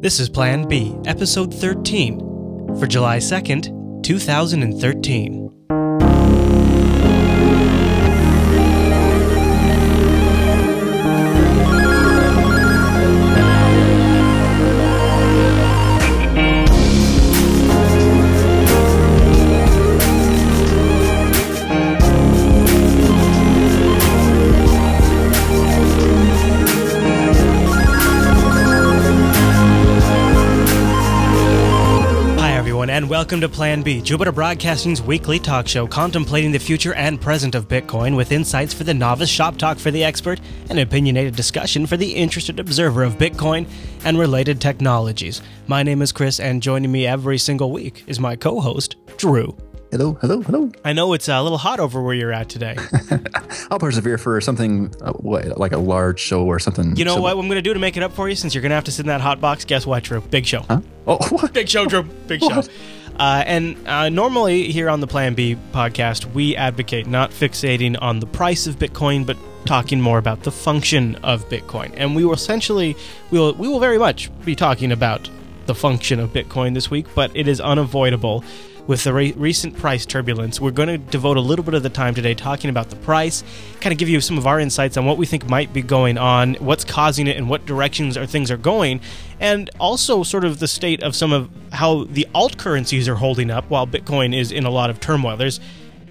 This is Plan B, Episode 13, for July 2nd, 2013. Welcome to Plan B, Jupiter Broadcasting's weekly talk show contemplating the future and present of Bitcoin with insights for the novice, shop talk for the expert, and opinionated discussion for the interested observer of Bitcoin and related technologies. My name is Chris, and joining me every single week is my co host, Drew. Hello, hello, hello. I know it's a little hot over where you're at today. I'll persevere for something uh, what, like a large show or something. You know so- what I'm going to do to make it up for you since you're going to have to sit in that hot box? Guess what, Drew? Big show. Huh? Oh, what? Big show, Drew. Big show. What? Uh, and uh, normally here on the Plan B podcast, we advocate not fixating on the price of Bitcoin, but talking more about the function of Bitcoin. And we will essentially, we will, we will very much be talking about the function of Bitcoin this week, but it is unavoidable. With the re- recent price turbulence, we're going to devote a little bit of the time today talking about the price, kind of give you some of our insights on what we think might be going on, what's causing it, and what directions our things are going, and also sort of the state of some of how the alt currencies are holding up while Bitcoin is in a lot of turmoil. There's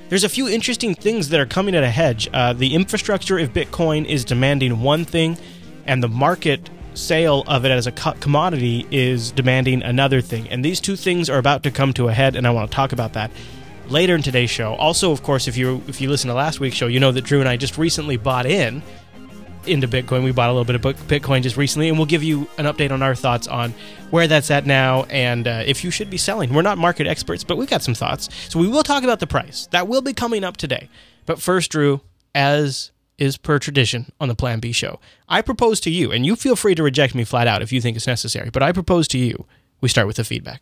there's a few interesting things that are coming at a hedge. Uh, the infrastructure of Bitcoin is demanding one thing, and the market sale of it as a commodity is demanding another thing. And these two things are about to come to a head, and I want to talk about that later in today's show. Also, of course, if you if you listen to last week's show, you know that Drew and I just recently bought in into Bitcoin. We bought a little bit of Bitcoin just recently, and we'll give you an update on our thoughts on where that's at now and uh, if you should be selling. We're not market experts, but we've got some thoughts. So we will talk about the price. That will be coming up today. But first, Drew, as is per tradition on the Plan B show, I propose to you, and you feel free to reject me flat out if you think it's necessary, but I propose to you we start with the feedback.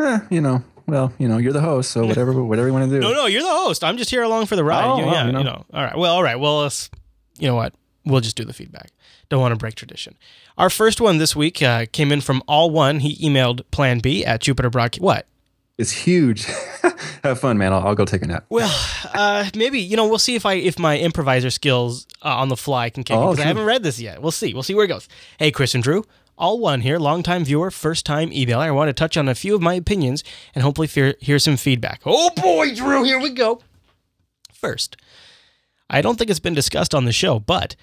Eh, you know, well, you know, you're the host, so whatever, whatever you want to do. No, no, you're the host. I'm just here along for the ride. Oh, You- yeah, you know. you know. All right. Well, all right. Well, let's, you know what? We'll just do the feedback. Don't want to break tradition. Our first one this week uh, came in from All One. He emailed Plan B at Jupiter Brock. What? It's huge. Have fun, man. I'll, I'll go take a nap. Well, uh, maybe you know. We'll see if I if my improviser skills uh, on the fly can kick. Oh, because I haven't read this yet. We'll see. We'll see where it goes. Hey, Chris and Drew. All one here, longtime viewer, first time emailer. I want to touch on a few of my opinions and hopefully fear, hear some feedback. Oh boy, Drew, here we go. First, I don't think it's been discussed on the show, but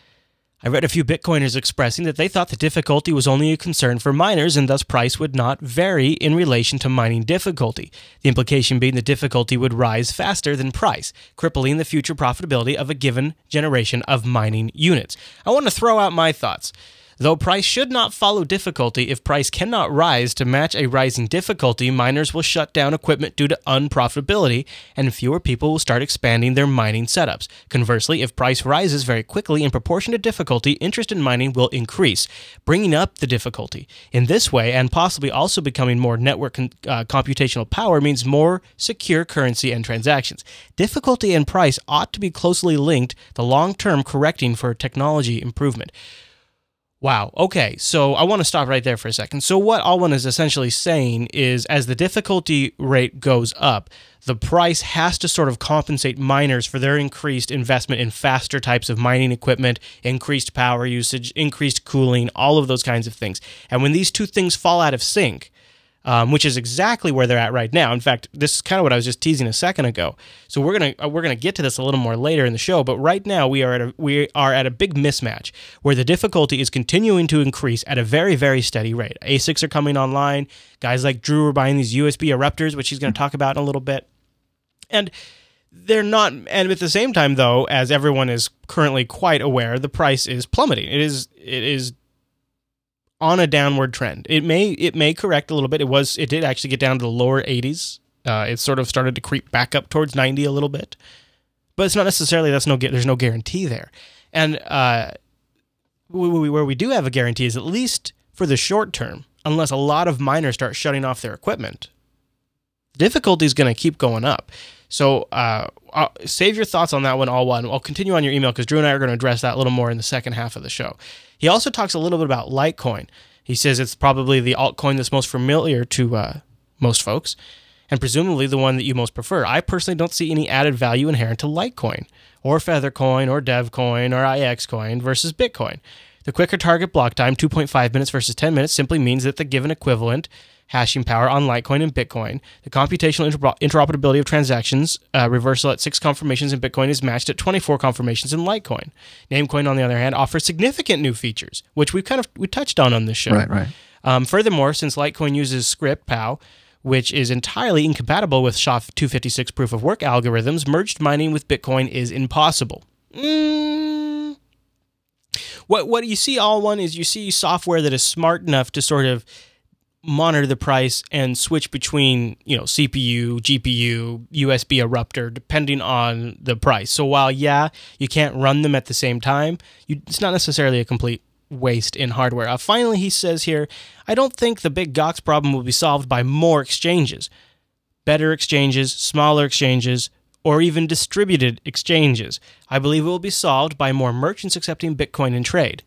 I read a few Bitcoiners expressing that they thought the difficulty was only a concern for miners and thus price would not vary in relation to mining difficulty. The implication being the difficulty would rise faster than price, crippling the future profitability of a given generation of mining units. I want to throw out my thoughts. Though price should not follow difficulty, if price cannot rise to match a rising difficulty, miners will shut down equipment due to unprofitability, and fewer people will start expanding their mining setups. Conversely, if price rises very quickly in proportion to difficulty, interest in mining will increase, bringing up the difficulty. In this way, and possibly also becoming more network con- uh, computational power, means more secure currency and transactions. Difficulty and price ought to be closely linked, the long term correcting for technology improvement. Wow. Okay. So I want to stop right there for a second. So what Alwyn is essentially saying is as the difficulty rate goes up, the price has to sort of compensate miners for their increased investment in faster types of mining equipment, increased power usage, increased cooling, all of those kinds of things. And when these two things fall out of sync, um, which is exactly where they're at right now. In fact, this is kind of what I was just teasing a second ago. So we're gonna uh, we're gonna get to this a little more later in the show. But right now we are at a we are at a big mismatch where the difficulty is continuing to increase at a very very steady rate. ASICs are coming online. Guys like Drew are buying these USB erupters, which he's going to talk about in a little bit, and they're not and at the same time though as everyone is currently quite aware the price is plummeting it is it is on a downward trend it may it may correct a little bit it was it did actually get down to the lower 80s uh, it sort of started to creep back up towards 90 a little bit but it's not necessarily that's no there's no guarantee there and uh where we do have a guarantee is at least for the short term unless a lot of miners start shutting off their equipment difficulty is going to keep going up. So uh, save your thoughts on that one, all one. I'll continue on your email because Drew and I are going to address that a little more in the second half of the show. He also talks a little bit about Litecoin. He says it's probably the altcoin that's most familiar to uh, most folks, and presumably the one that you most prefer. I personally don't see any added value inherent to Litecoin, or Feathercoin, or Devcoin, or IXCoin versus Bitcoin. The quicker target block time, 2.5 minutes versus 10 minutes, simply means that the given equivalent hashing power on Litecoin and Bitcoin. The computational inter- interoperability of transactions uh, reversal at six confirmations in Bitcoin is matched at 24 confirmations in Litecoin. Namecoin, on the other hand, offers significant new features, which we kind of we touched on on this show. Right, right. Um, furthermore, since Litecoin uses Scrypt POW, which is entirely incompatible with SHA-256 proof of work algorithms, merged mining with Bitcoin is impossible. Mm. What what you see all one is you see software that is smart enough to sort of monitor the price and switch between you know CPU, GPU, USB erupter depending on the price. So while yeah, you can't run them at the same time, you, it's not necessarily a complete waste in hardware. Uh, finally, he says here, I don't think the big Gox problem will be solved by more exchanges, better exchanges, smaller exchanges, or even distributed exchanges. I believe it will be solved by more merchants accepting Bitcoin in trade.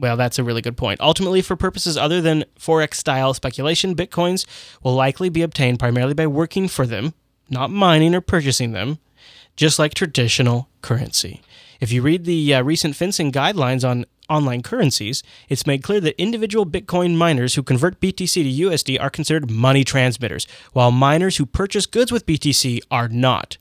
Well, that's a really good point. Ultimately, for purposes other than Forex style speculation, Bitcoins will likely be obtained primarily by working for them, not mining or purchasing them, just like traditional currency. If you read the uh, recent FinCEN guidelines on online currencies, it's made clear that individual Bitcoin miners who convert BTC to USD are considered money transmitters, while miners who purchase goods with BTC are not.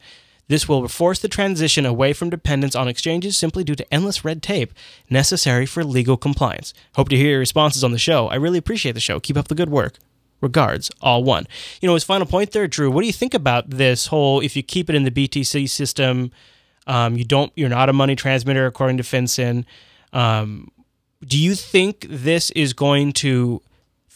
This will force the transition away from dependence on exchanges simply due to endless red tape necessary for legal compliance. Hope to hear your responses on the show. I really appreciate the show. Keep up the good work. Regards, all one. You know, his final point there, Drew. What do you think about this whole? If you keep it in the BTC system, um, you don't. You're not a money transmitter according to FinCEN. Um, do you think this is going to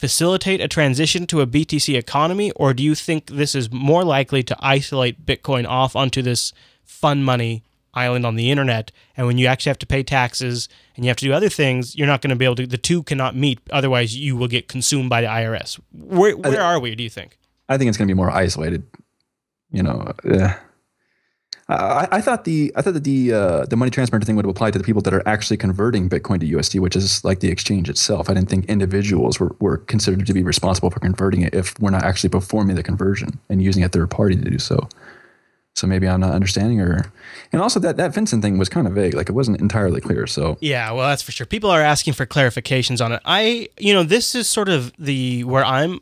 facilitate a transition to a BTC economy, or do you think this is more likely to isolate Bitcoin off onto this fun money island on the internet? And when you actually have to pay taxes and you have to do other things, you're not going to be able to. The two cannot meet. Otherwise, you will get consumed by the IRS. Where where are we? Do you think? I think it's going to be more isolated. You know, uh, I, I, thought the I thought that the uh, the money transfer thing would apply to the people that are actually converting Bitcoin to USD, which is like the exchange itself. I didn't think individuals were, were considered to be responsible for converting it if we're not actually performing the conversion and using a third party to do so. So maybe I'm not understanding, or and also that that FinCEN thing was kind of vague, like it wasn't entirely clear. So yeah, well, that's for sure. People are asking for clarifications on it. I, you know, this is sort of the where I'm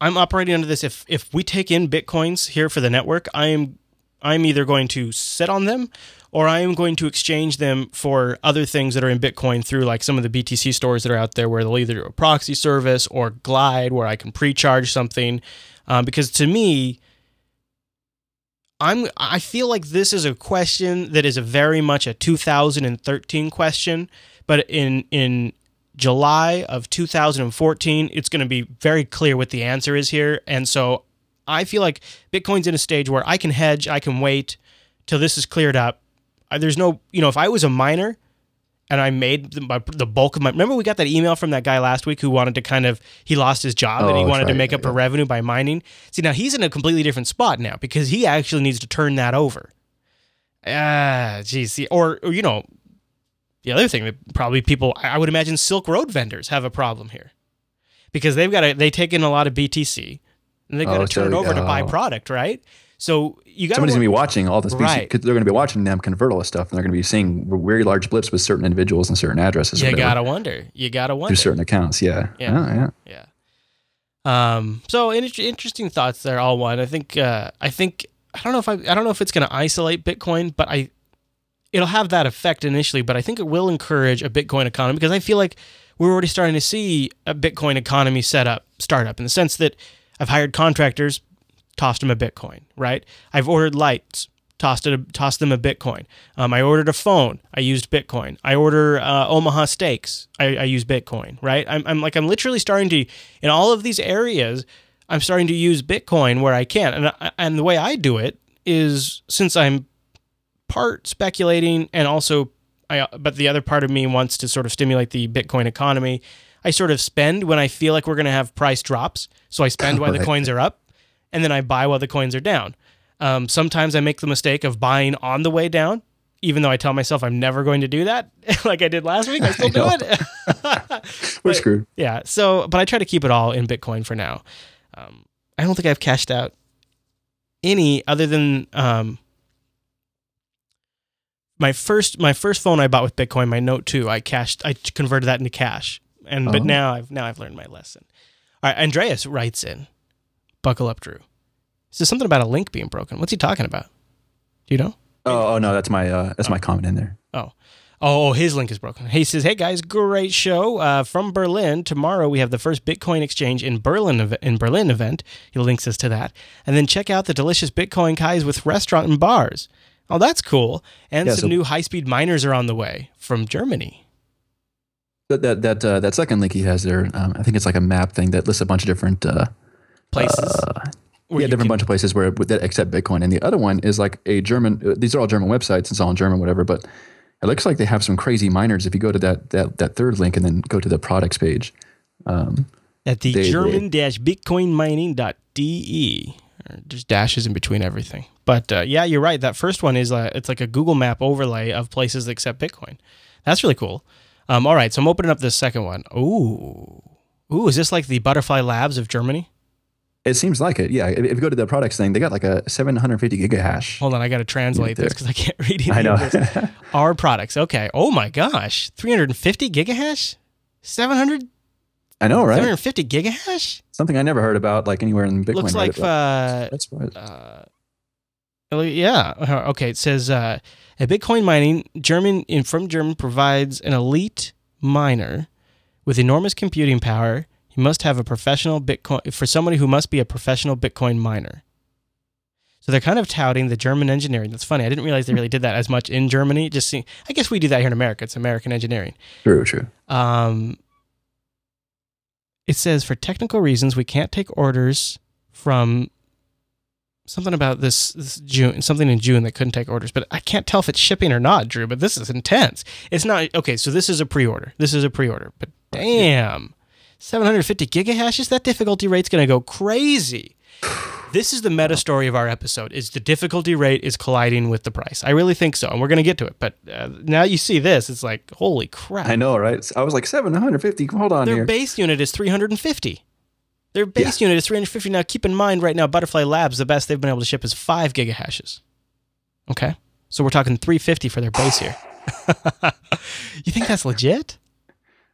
I'm operating under this. If if we take in bitcoins here for the network, I am I'm either going to sit on them or I am going to exchange them for other things that are in Bitcoin through like some of the BTC stores that are out there where they'll either do a proxy service or Glide where I can pre-charge something. Um, because to me, I'm I feel like this is a question that is a very much a 2013 question, but in in July of 2014, it's going to be very clear what the answer is here, and so I feel like Bitcoin's in a stage where I can hedge, I can wait till this is cleared up. There's no, you know, if I was a miner and I made the, the, bulk of my. Remember, we got that email from that guy last week who wanted to kind of he lost his job oh, and he wanted right, to make up yeah. a revenue by mining. See, now he's in a completely different spot now because he actually needs to turn that over. Ah, geez, see, or, or you know, the other thing that probably people I would imagine Silk Road vendors have a problem here because they've got a, they take in a lot of BTC and they're going to oh, turn so, over to buy product, right? So you got somebody's gonna be watching all this, right? Because they're gonna be watching them convert all this stuff, and they're gonna be seeing very large blips with certain individuals and certain addresses. You gotta wonder. You gotta wonder through certain accounts. Yeah, yeah, oh, yeah. yeah. Um. So in- interesting thoughts there. All one. I think. Uh, I think. I don't know if I. I don't know if it's gonna isolate Bitcoin, but I. It'll have that effect initially, but I think it will encourage a Bitcoin economy because I feel like we're already starting to see a Bitcoin economy set up, start up in the sense that I've hired contractors, tossed them a Bitcoin, right? I've ordered lights, tossed it, a, tossed them a Bitcoin. Um, I ordered a phone, I used Bitcoin. I order uh, Omaha steaks, I, I use Bitcoin, right? I'm, I'm like I'm literally starting to in all of these areas. I'm starting to use Bitcoin where I can, and and the way I do it is since I'm part speculating and also I, but the other part of me wants to sort of stimulate the Bitcoin economy. I sort of spend when I feel like we're going to have price drops. So I spend while right. the coins are up, and then I buy while the coins are down. Um, sometimes I make the mistake of buying on the way down even though I tell myself I'm never going to do that, like I did last week, I still I do it. We're screwed. Yeah. So, but I try to keep it all in Bitcoin for now. Um, I don't think I've cashed out any other than um, my first my first phone I bought with Bitcoin, my Note Two. I cashed, I converted that into cash, and but Oh. now I've now I've learned my lesson. All right, Andreas writes in, "Buckle up, Drew." This is something about a link being broken. What's he talking about? Do you know? Oh, oh no, that's my uh, that's my comment in there. Oh. Oh, his link is broken. He says, "Hey guys, great show uh, from Berlin. Tomorrow we have the first Bitcoin exchange in Berlin ev- in Berlin event. He links us to that, and then check out the delicious Bitcoin Kiez with restaurant and bars. Oh, that's cool. And Yeah, some so- new high speed miners are on the way from Germany. That that that uh, that second link he has there, um, I think it's like a map thing that lists a bunch of different uh, Places. uh, yeah, different can- bunch of places where that accept Bitcoin, and the other one is like a German. Uh, these are all German websites. It's all in German, whatever. But it looks like they have some crazy miners. If you go to that that that third link and then go to the products page, um, at the they- they- German-Bitcoinmining.de. Or There's dashes in between everything. But uh, yeah, you're right. That first one is uh, it's like a Google Map overlay of places that accept Bitcoin. That's really cool. Um, all right, so I'm opening up this second one. Ooh, ooh, is this like the Butterfly Labs of Germany? it seems like it. Yeah, if, if you go to the products thing, they got like a 750 gigahash. Hold on, I got to translate this because I can't read it. I know. Our products. Okay. Oh my gosh, 350 gigahash, 700, I know, right? 750 gigahash. Something I never heard about, like anywhere in Bitcoin. Looks like Reddit. uh, That's right. uh, yeah. Uh, Okay. It says uh, a Bitcoin mining German in from German provides an elite miner with enormous computing power. You must have a professional Bitcoin for somebody who must be a professional Bitcoin miner. So they're kind of touting the German engineering. That's funny. I didn't realize they really did that as much in Germany. Just see, I guess we do that here in America. It's American engineering. True, true. Um, it says for technical reasons we can't take orders from something about this, this June, something in June that couldn't take orders, but I can't tell if it's shipping or not, Drew. But this is intense. It's not okay. So this is a pre-order. This is a pre-order. But damn, 750 gigahashes. That difficulty rate's going to go crazy. This is the meta story of our episode: is the difficulty rate is colliding with the price. I really think so, and we're going to get to it. But uh, now you see this, it's like holy crap! I know, right? I was like 750. Hold on Their here. base unit is 350. Their base unit is 350. Now, keep in mind, right now, Butterfly Labs, the best they've been able to ship is five gigahashes. Okay, so we're talking 350 for their base here. you think that's legit?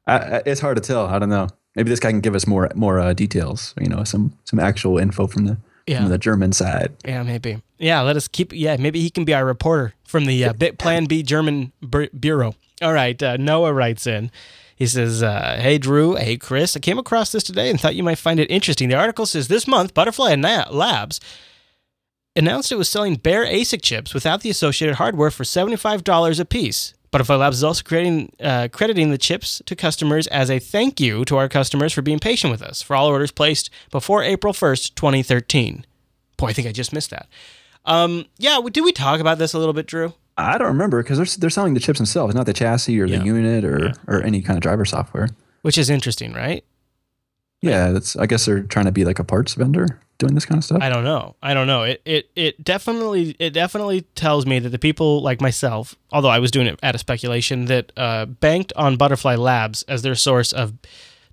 I- it's hard to tell. I don't know. Maybe this guy can give us more more uh, details. You know, some some actual info from the Yeah. from the German side. Yeah, maybe. Yeah, let us keep. Yeah, maybe he can be our reporter from the uh, Bit Plan B German bu- bureau. All right, uh, Noah writes in. He says, uh, "Hey Drew, hey Chris, I came across this today and thought you might find it interesting. The article says this month, Butterfly Labs announced it was selling bare ASIC chips without the associated hardware for seventy-five dollars a piece. Butterfly Labs is also creating, uh, crediting the chips to customers as a thank you to our customers for being patient with us for all orders placed before April first, twenty thirteen. Boy, I think I just missed that. Um, yeah, did we talk about this a little bit, Drew? I don't remember because they're they're selling the chips themselves, not the chassis or Yeah. the unit or or any kind of driver software. Which is interesting, right? Yeah, that's. I guess they're trying to be like a parts vendor doing this kind of stuff. I don't know. I don't know. It it it definitely it definitely tells me that the people like myself, although I was doing it at a speculation, that uh, banked on Butterfly Labs as their source of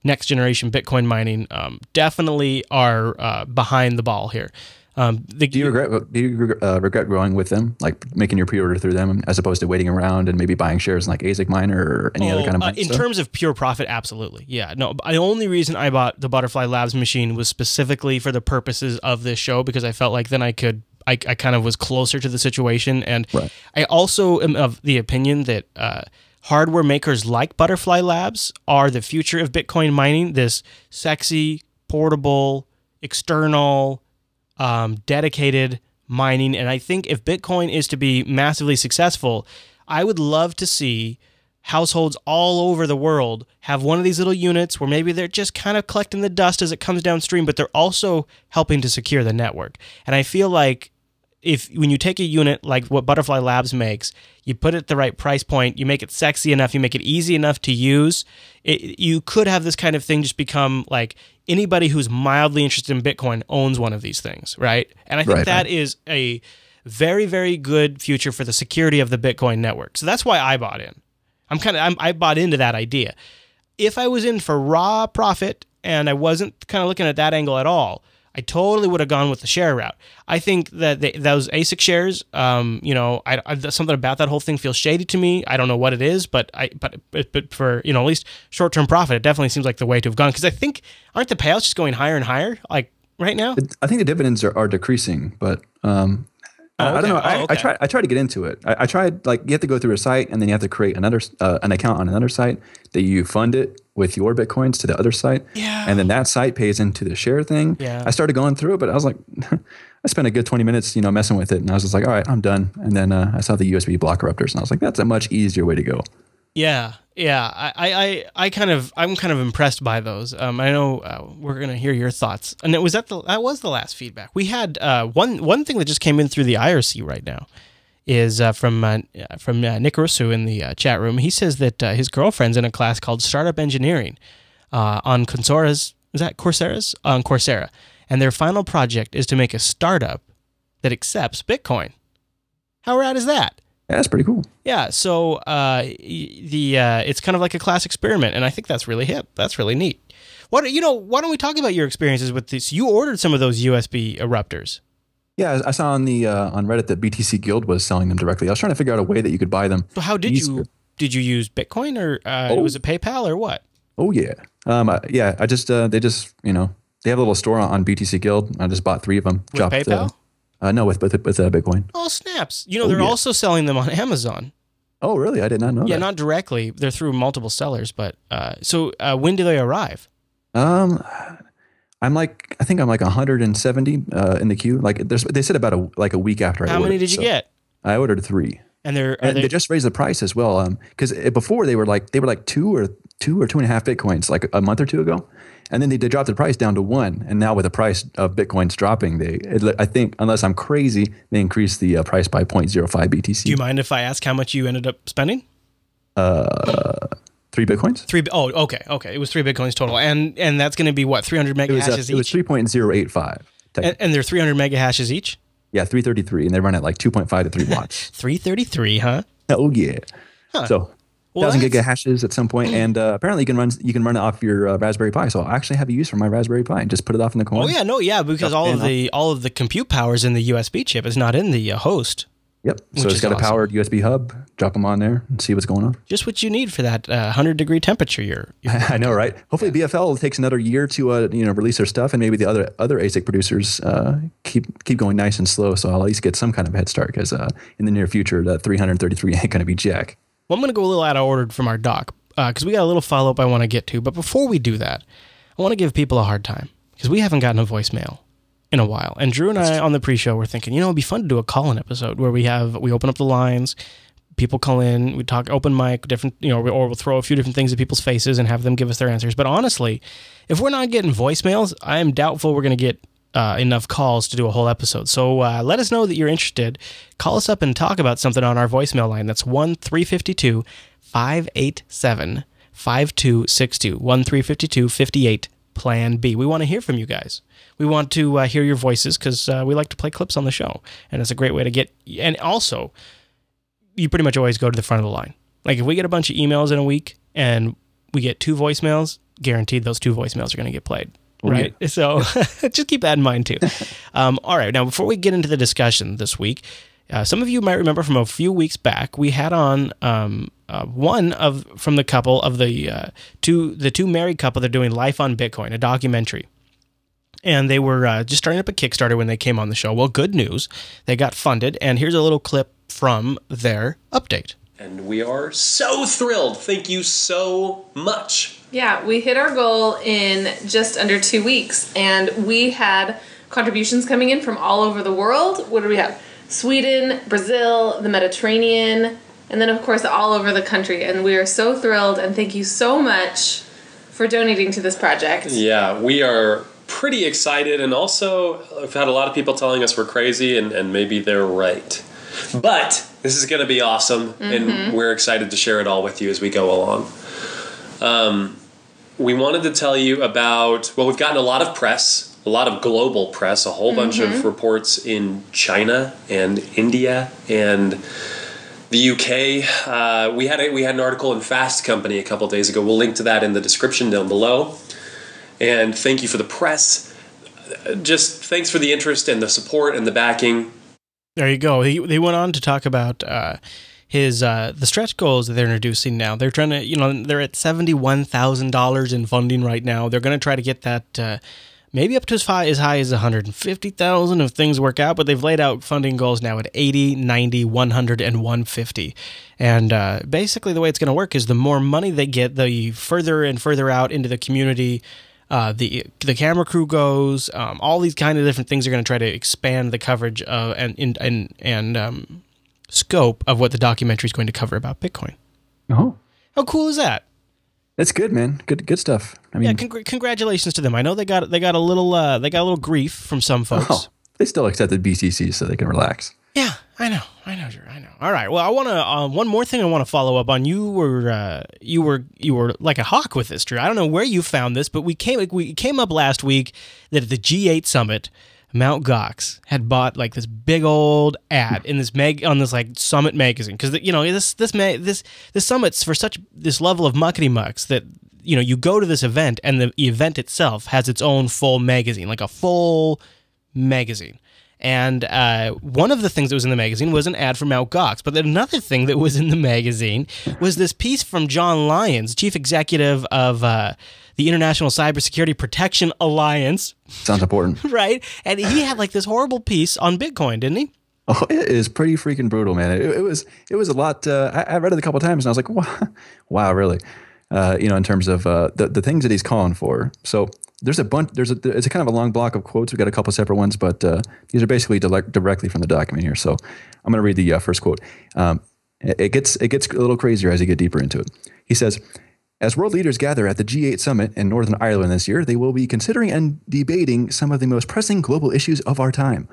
next generation Bitcoin mining, um, definitely are uh, behind the ball here. Um, the, do you regret do you uh, regret going with them, like making your pre-order through them, as opposed to waiting around and maybe buying shares in like ASIC Miner or any other Oh, kind of uh, in stuff? terms of pure profit, absolutely. Yeah. No, the only reason I bought the Butterfly Labs machine was specifically for the purposes of this show because I felt like then I could. I, I kind of was closer to the situation, and Right. I also am of the opinion that uh, hardware makers like Butterfly Labs are the future of Bitcoin mining. This sexy, portable, external, um, dedicated mining. And I think if Bitcoin is to be massively successful, I would love to see households all over the world have one of these little units where maybe they're just kind of collecting the dust as it comes downstream, but they're also helping to secure the network. And I feel like if when you take a unit like what Butterfly Labs makes, you put it at the right price point, you make it sexy enough, you make it easy enough to use, it, you could have this kind of thing just become like anybody who's mildly interested in Bitcoin owns one of these things, right? And I think Right, that is a very very good future for the security of the Bitcoin network. So that's why I bought in. I'm kind of I bought into that idea. If I was in for raw profit and I wasn't kind of looking at that angle at all, I totally would have gone with the share route. I think that they, those ASIC shares, um, you know, I, I, something about that whole thing feels shady to me. I don't know what it is, but I, but, but for you know, at least short term profit, it definitely seems like the way to have gone. Because I think aren't the payouts just going higher and higher, like right now? I think the dividends are, are decreasing, but um, Oh, okay. I don't know. I, oh, okay. I tried. I tried to get into it. I, I, tried like you have to go through a site and then you have to create another uh, an account on another site that you fund it with your bitcoins to the other site. Yeah. And then that site pays into the share thing. Yeah. I started going through it, but I was like, I spent a good twenty minutes, you know, messing with it, and I was just like, all right, I'm done. And then uh, I saw the USB block erupters, and I was like, that's a much easier way to go. Yeah, yeah. I, I, I kind of, I'm kind of impressed by those. Um, I know uh, we're gonna hear your thoughts, and it was that the that was the last feedback we had. Uh, one one thing that just came in through the IRC right now is uh, from uh, from uh, Nick Russo in the uh, chat room. He says that uh, his girlfriend's in a class called Startup Engineering uh, on Coursera's is that Coursera's on Coursera, and their final project is to make a startup that accepts Bitcoin. How rad is that? Yeah, that's pretty cool. Yeah, so uh, the uh, it's kind of like a class experiment, and I think that's really hip. That's really neat. What you know? Why don't we talk about your experiences with this? You ordered some of those USB erupters. Yeah, I saw on the uh, on Reddit that BTC Guild was selling them directly. I was trying to figure out a way that you could buy them. So how did easier. you did you use Bitcoin or uh, oh. was it PayPal or what? Oh yeah, um, yeah. I just uh, they just you know they have a little store on BTC Guild. I just bought three of them. With dropped, PayPal. Uh, no, with with, with uh, Bitcoin. Oh snaps! You know oh, they're yeah. also selling them on Amazon. Oh really? I did not know. Yeah, that. not directly. They're through multiple sellers, but uh, so uh, when do they arrive? Um, I'm like I think I'm like 170 uh, in the queue. Like there's they said about a like a week after. How I ordered, many did you so get? I ordered three. And they're and they, they just raised the price as well. Um, because before they were like they were like two or two or two and a half bitcoins like a month or two ago, and then they, they dropped the price down to one. And now with the price of bitcoins dropping, they it, I think unless I'm crazy, they increased the uh, price by 0.05 BTC. Do you mind if I ask how much you ended up spending? Uh, three bitcoins. Three. Oh, okay, okay. It was three bitcoins total, and and that's going to be what 300 mega it was, hashes It was 3.085. And, and they're 300 mega hashes each. Yeah, 333, and they run at like 2.5 to 3 watts. 333, huh? Oh yeah. Huh. So thousand gig hashes at some point, and uh, apparently you can run you can run it off your uh, Raspberry Pi. So I actually have a use for my Raspberry Pi and just put it off in the corner. Oh yeah, no, yeah, because all of the all of the compute powers in the USB chip is not in the uh, host. Yep. So it's got awesome. a powered USB hub. Drop them on there and see what's going on. Just what you need for that uh, hundred degree temperature. You're, you're I know, right? Hopefully, BFL takes another year to uh, you know release their stuff, and maybe the other other ASIC producers uh, keep keep going nice and slow. So I'll at least get some kind of head start because uh, in the near future, the 333 ain't going to be jack. Well, I'm going to go a little out of order from our doc because uh, we got a little follow up I want to get to. But before we do that, I want to give people a hard time because we haven't gotten a voicemail in a while. And Drew and I on the pre-show were thinking, you know, it'd be fun to do a call-in episode where we have we open up the lines, people call in, we talk open mic, different, you know, or we'll throw a few different things at people's faces and have them give us their answers. But honestly, if we're not getting voicemails, I am doubtful we're going to get uh, enough calls to do a whole episode. So uh, let us know that you're interested. Call us up and talk about something on our voicemail line. That's 1 352 587 5262. 1 352 58 Plan B. We want to hear from you guys we want to uh, hear your voices because uh, we like to play clips on the show, and it's a great way to get. And also, you pretty much always go to the front of the line. Like if we get a bunch of emails in a week and we get two voicemails, guaranteed those two voicemails are going to get played. Right. Yeah. So just keep that in mind too. Um, all right. Now, before we get into the discussion this week, uh, some of you might remember from a few weeks back, we had on um, uh, one of from the couple of the uh, two the two married couple. They're doing Life on Bitcoin, a documentary and they were uh, just starting up a Kickstarter when they came on the show. Well, good news, they got funded, and here's a little clip from their update. And we are so thrilled. Thank you so much. Yeah, we hit our goal in just under two weeks, and we had contributions coming in from all over the world. What do we have? Sweden, Brazil, the Mediterranean, and then, of course, all over the country. And we are so thrilled, and thank you so much for donating to this project. Yeah, we are pretty excited, and also I've had a lot of people telling us we're crazy, and, and maybe they're right. But this is going to be awesome, mm-hmm. and we're excited to share it all with you as we go along. Um, we wanted to tell you about well, we've gotten a lot of press a lot of global press, a whole bunch of reports in China and India and the UK. Uh, we had a, we had an article in Fast Company a couple days ago. We'll link to that in the description down below. And thank you for the press. Just thanks for the interest and the support and the backing. There you go. He, they went on to talk about uh, his uh, the stretch goals that they're introducing now. They're trying to, you know, they're at seventy one thousand dollars in funding right now. They're going to try to get that uh, maybe up to as high as high as one hundred and fifty thousand if things work out. But they've laid out funding goals now at 80, 90, 100, and one fifty. And uh, basically, the way it's going to work is the more money they get, the further and further out into the community uh, the the camera crew goes. Um, all these kind of different things are going to try to expand the coverage of and and and, and um, scope of what the documentary is going to cover about Bitcoin. Oh, How cool is that? That's good, man. Good, good stuff. I mean, Yeah, congr- congratulations to them. I know they got they got a little uh, they got a little grief from some folks. oh, they still accepted BTC, so they can relax. Yeah, I know, I know, Drew, I know. All right, well, I want to uh, one more thing I want to follow up on. You were uh, you were you were like a hawk with this, Drew. I don't know where you found this, but we came we came up last week that at the G8 summit, Mount Gox had bought like this big old ad in this mag on this like summit magazine because you know this this ma- this this summit's for such this level of muckety mucks that you know you go to this event and the event itself has its own full magazine, like a full magazine. And uh, one of the things that was in the magazine was an ad for Mount Gox. But another thing that was in the magazine was this piece from John Lyons, chief executive of uh, the International Cybersecurity Protection Alliance, Sounds important. right? And he had like this horrible piece on Bitcoin, didn't he? Oh, it is pretty freaking brutal, man. It, it was it was a lot. Uh, I, I read it a couple times and I was like, wow, wow really? Uh, you know, in terms of uh, the the things that he's calling for. So there's a bunch. There's a it's a kind of a long block of quotes. We got a couple separate ones, but uh, these are basically direct, directly from the document here. So I'm going to read the uh, first quote. Um, it, it gets it gets a little crazier as you get deeper into it. He says. As world leaders gather at the G8 summit in Northern Ireland this year, they will be considering and debating some of the most pressing global issues of our time.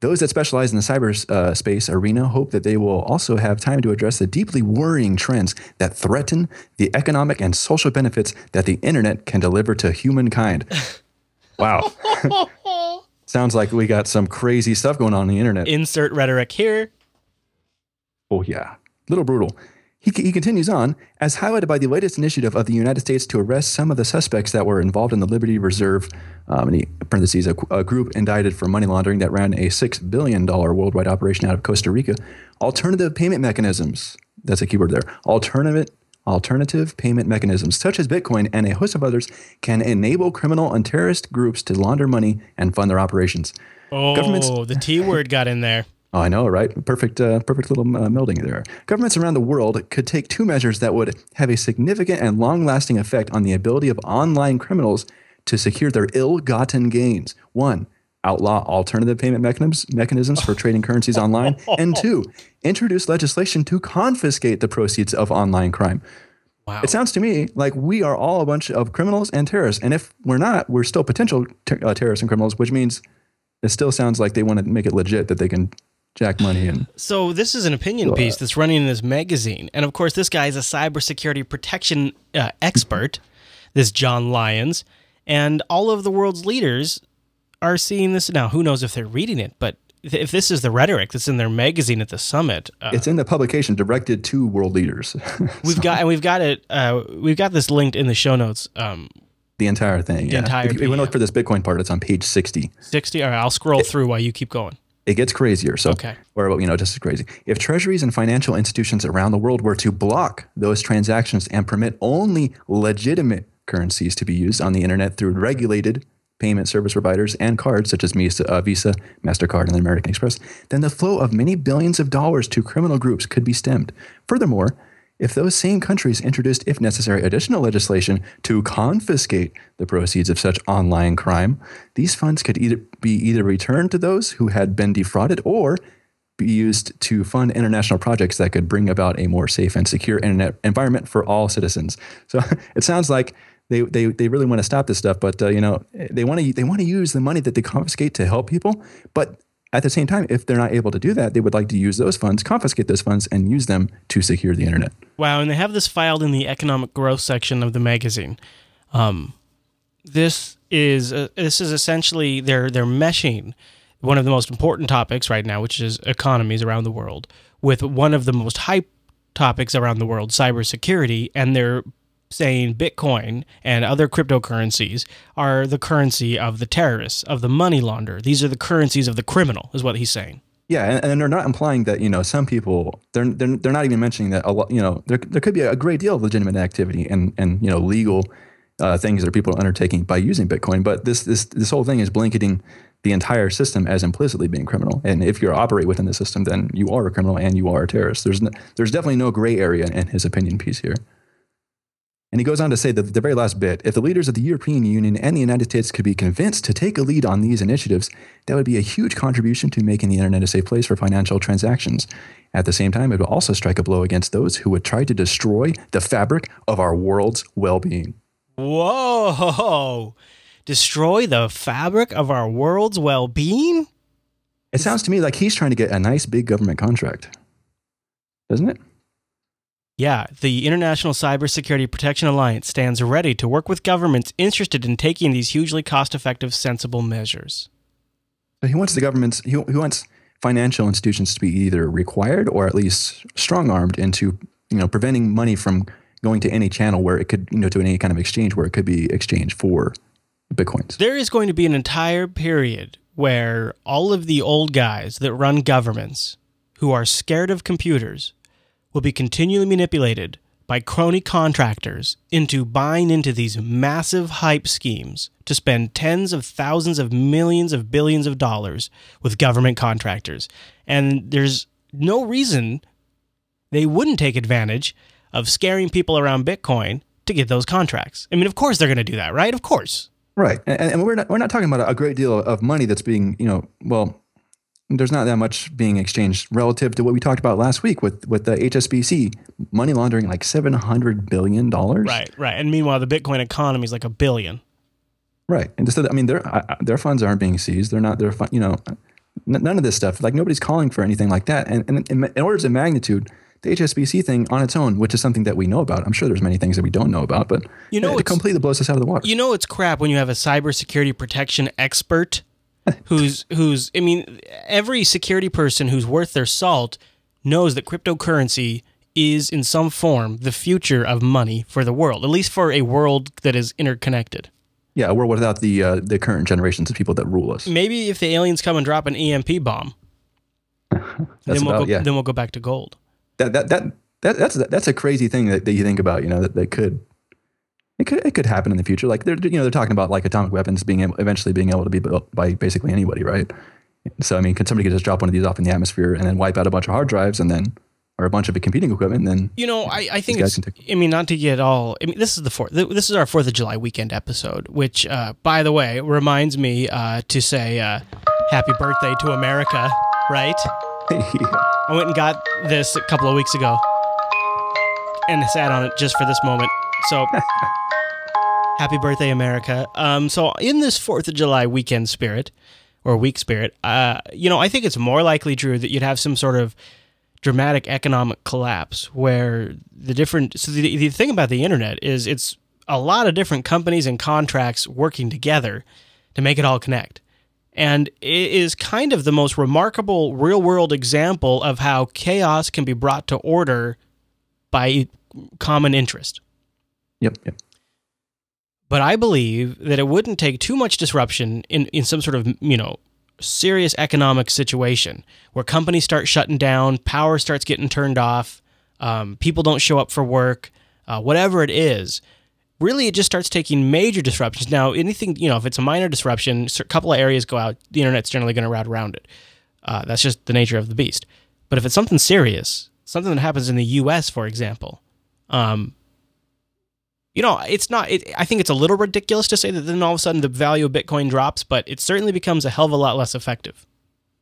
Those that specialize in the cyberspace uh, arena hope that they will also have time to address the deeply worrying trends that threaten the economic and social benefits that the internet can deliver to humankind. Wow. Sounds like we got some crazy stuff going on, on the internet. Insert rhetoric here. Oh, yeah. Little brutal. He, he continues on, as highlighted by the latest initiative of the United States to arrest some of the suspects that were involved in the Liberty Reserve, um, he, parentheses, a, a group indicted for money laundering that ran a $6 billion worldwide operation out of Costa Rica. Alternative payment mechanisms, that's a keyword there, alternative, alternative payment mechanisms such as Bitcoin and a host of others can enable criminal and terrorist groups to launder money and fund their operations. Oh, the T word got in there. Oh, I know, right? Perfect, uh, perfect little uh, melding there. Governments around the world could take two measures that would have a significant and long-lasting effect on the ability of online criminals to secure their ill-gotten gains. One, outlaw alternative payment mechanisms, mechanisms for trading currencies online, and two, introduce legislation to confiscate the proceeds of online crime. Wow. It sounds to me like we are all a bunch of criminals and terrorists, and if we're not, we're still potential ter- uh, terrorists and criminals, which means it still sounds like they want to make it legit that they can jack money and So this is an opinion piece that's running in this magazine, and of course, this guy is a cybersecurity protection uh, expert. This John Lyons, and all of the world's leaders are seeing this now. Who knows if they're reading it? But th- if this is the rhetoric that's in their magazine at the summit, uh, it's in the publication directed to world leaders. we've got and we've got it. Uh, we've got this linked in the show notes. Um, the entire thing. yeah. entire if you, if you want to look for this Bitcoin part, it's on page 60. Sixty. All right, I'll scroll through while you keep going. It gets crazier. So, Okay. or you know, just as crazy. If treasuries and financial institutions around the world were to block those transactions and permit only legitimate currencies to be used on the internet through regulated payment service providers and cards such as Visa, uh, Visa, Mastercard, and American Express, then the flow of many billions of dollars to criminal groups could be stemmed. Furthermore, if those same countries introduced, if necessary, additional legislation to confiscate the proceeds of such online crime, these funds could either be either returned to those who had been defrauded or be used to fund international projects that could bring about a more safe and secure internet environment for all citizens. So it sounds like they, they, they really want to stop this stuff, but uh, you know they want to they want to use the money that they confiscate to help people, but at the same time, if they're not able to do that, they would like to use those funds, confiscate those funds, and use them to secure the internet. Wow, and they have this filed in the economic growth section of the magazine. Um, this is uh, this is essentially they're they're meshing one of the most important topics right now, which is economies around the world, with one of the most hype topics around the world, cybersecurity, and they're saying Bitcoin and other cryptocurrencies are the currency of the terrorists, of the money launderer. These are the currencies of the criminal, is what he's saying. Yeah, and, and they're not implying that you know some people they're they're, they're not even mentioning that a lot you know there, there could be a great deal of legitimate activity and and you know legal uh, things that people are undertaking by using Bitcoin, but this this this whole thing is blanketing the entire system as implicitly being criminal. And if you operate within the system, then you are a criminal and you are a terrorist. There's no, there's definitely no gray area in his opinion piece here. And he goes on to say that the very last bit if the leaders of the European Union and the United States could be convinced to take a lead on these initiatives, that would be a huge contribution to making the internet a safe place for financial transactions. At the same time, it would also strike a blow against those who would try to destroy the fabric of our world's well being. Whoa! Destroy the fabric of our world's well being? It sounds to me like he's trying to get a nice big government contract, doesn't it? Yeah, the International Cybersecurity Protection Alliance stands ready to work with governments interested in taking these hugely cost effective, sensible measures. He wants the governments, he, he wants financial institutions to be either required or at least strong armed into you know preventing money from going to any channel where it could you know to any kind of exchange where it could be exchanged for bitcoins. There is going to be an entire period where all of the old guys that run governments who are scared of computers will be continually manipulated by crony contractors into buying into these massive hype schemes to spend tens of thousands of millions of billions of dollars with government contractors. And there's no reason they wouldn't take advantage of scaring people around Bitcoin to get those contracts. I mean, of course they're going to do that, right? Of course. Right. And, and we're not we're not talking about a great deal of money that's being, you know, well, there's not that much being exchanged relative to what we talked about last week with with the HSBC money laundering like seven hundred billion dollars. Right, right. And meanwhile, the Bitcoin economy is like a billion. Right, and so I mean, their their funds aren't being seized. They're not. They're you know, none of this stuff. Like nobody's calling for anything like that. And, and in, in orders of magnitude, the HSBC thing on its own, which is something that we know about. I'm sure there's many things that we don't know about, but you know, it completely blows us out of the water. You know, it's crap when you have a cybersecurity protection expert who's who's I mean, every security person who's worth their salt knows that cryptocurrency is in some form the future of money for the world, at least for a world that is interconnected. Yeah, a world without the uh, the current generations of people that rule us. Maybe if the aliens come and drop an EMP bomb, then we'll about- go, yeah. then we'll go back to gold. That that that, that that's that's a crazy thing that, that you think about. You know that, that could it could it could happen in the future. Like they're you know they're talking about like atomic weapons being able, eventually being able to be built by basically anybody, right? So I mean, could somebody could just drop one of these off in the atmosphere and then wipe out a bunch of hard drives and then or a bunch of competing equipment? And then You know, I, I think it's. I mean, not to get all. I mean, this is the fourth. This is our Fourth of July weekend episode, which, uh, by the way, reminds me uh, to say uh, happy birthday to America. Right? I went and got this a couple of weeks ago, and sat on it just for this moment. So. Happy birthday, America! Um, so, in this Fourth of July weekend spirit, or week spirit, uh, you know, I think it's more likely, Drew, that you'd have some sort of dramatic economic collapse where the different so the, the thing about the internet is it's a lot of different companies and contracts working together to make it all connect and it is kind of the most remarkable real world example of how chaos can be brought to order by common interest yep, yep. But I believe that it wouldn't take too much disruption in, in some sort of, you know, serious economic situation where companies start shutting down, power starts getting turned off, um, people don't show up for work, uh, whatever it is. Really, it just starts taking major disruptions. Now, anything, you know, if it's a minor disruption, a couple of areas go out, the internet's generally going to route around it. Uh, that's just the nature of the beast. But if it's something serious, something that happens in the U.S., for example, um, you know, it's not. It, I think it's a little ridiculous to say that then all of a sudden the value of Bitcoin drops, but it certainly becomes a hell of a lot less effective.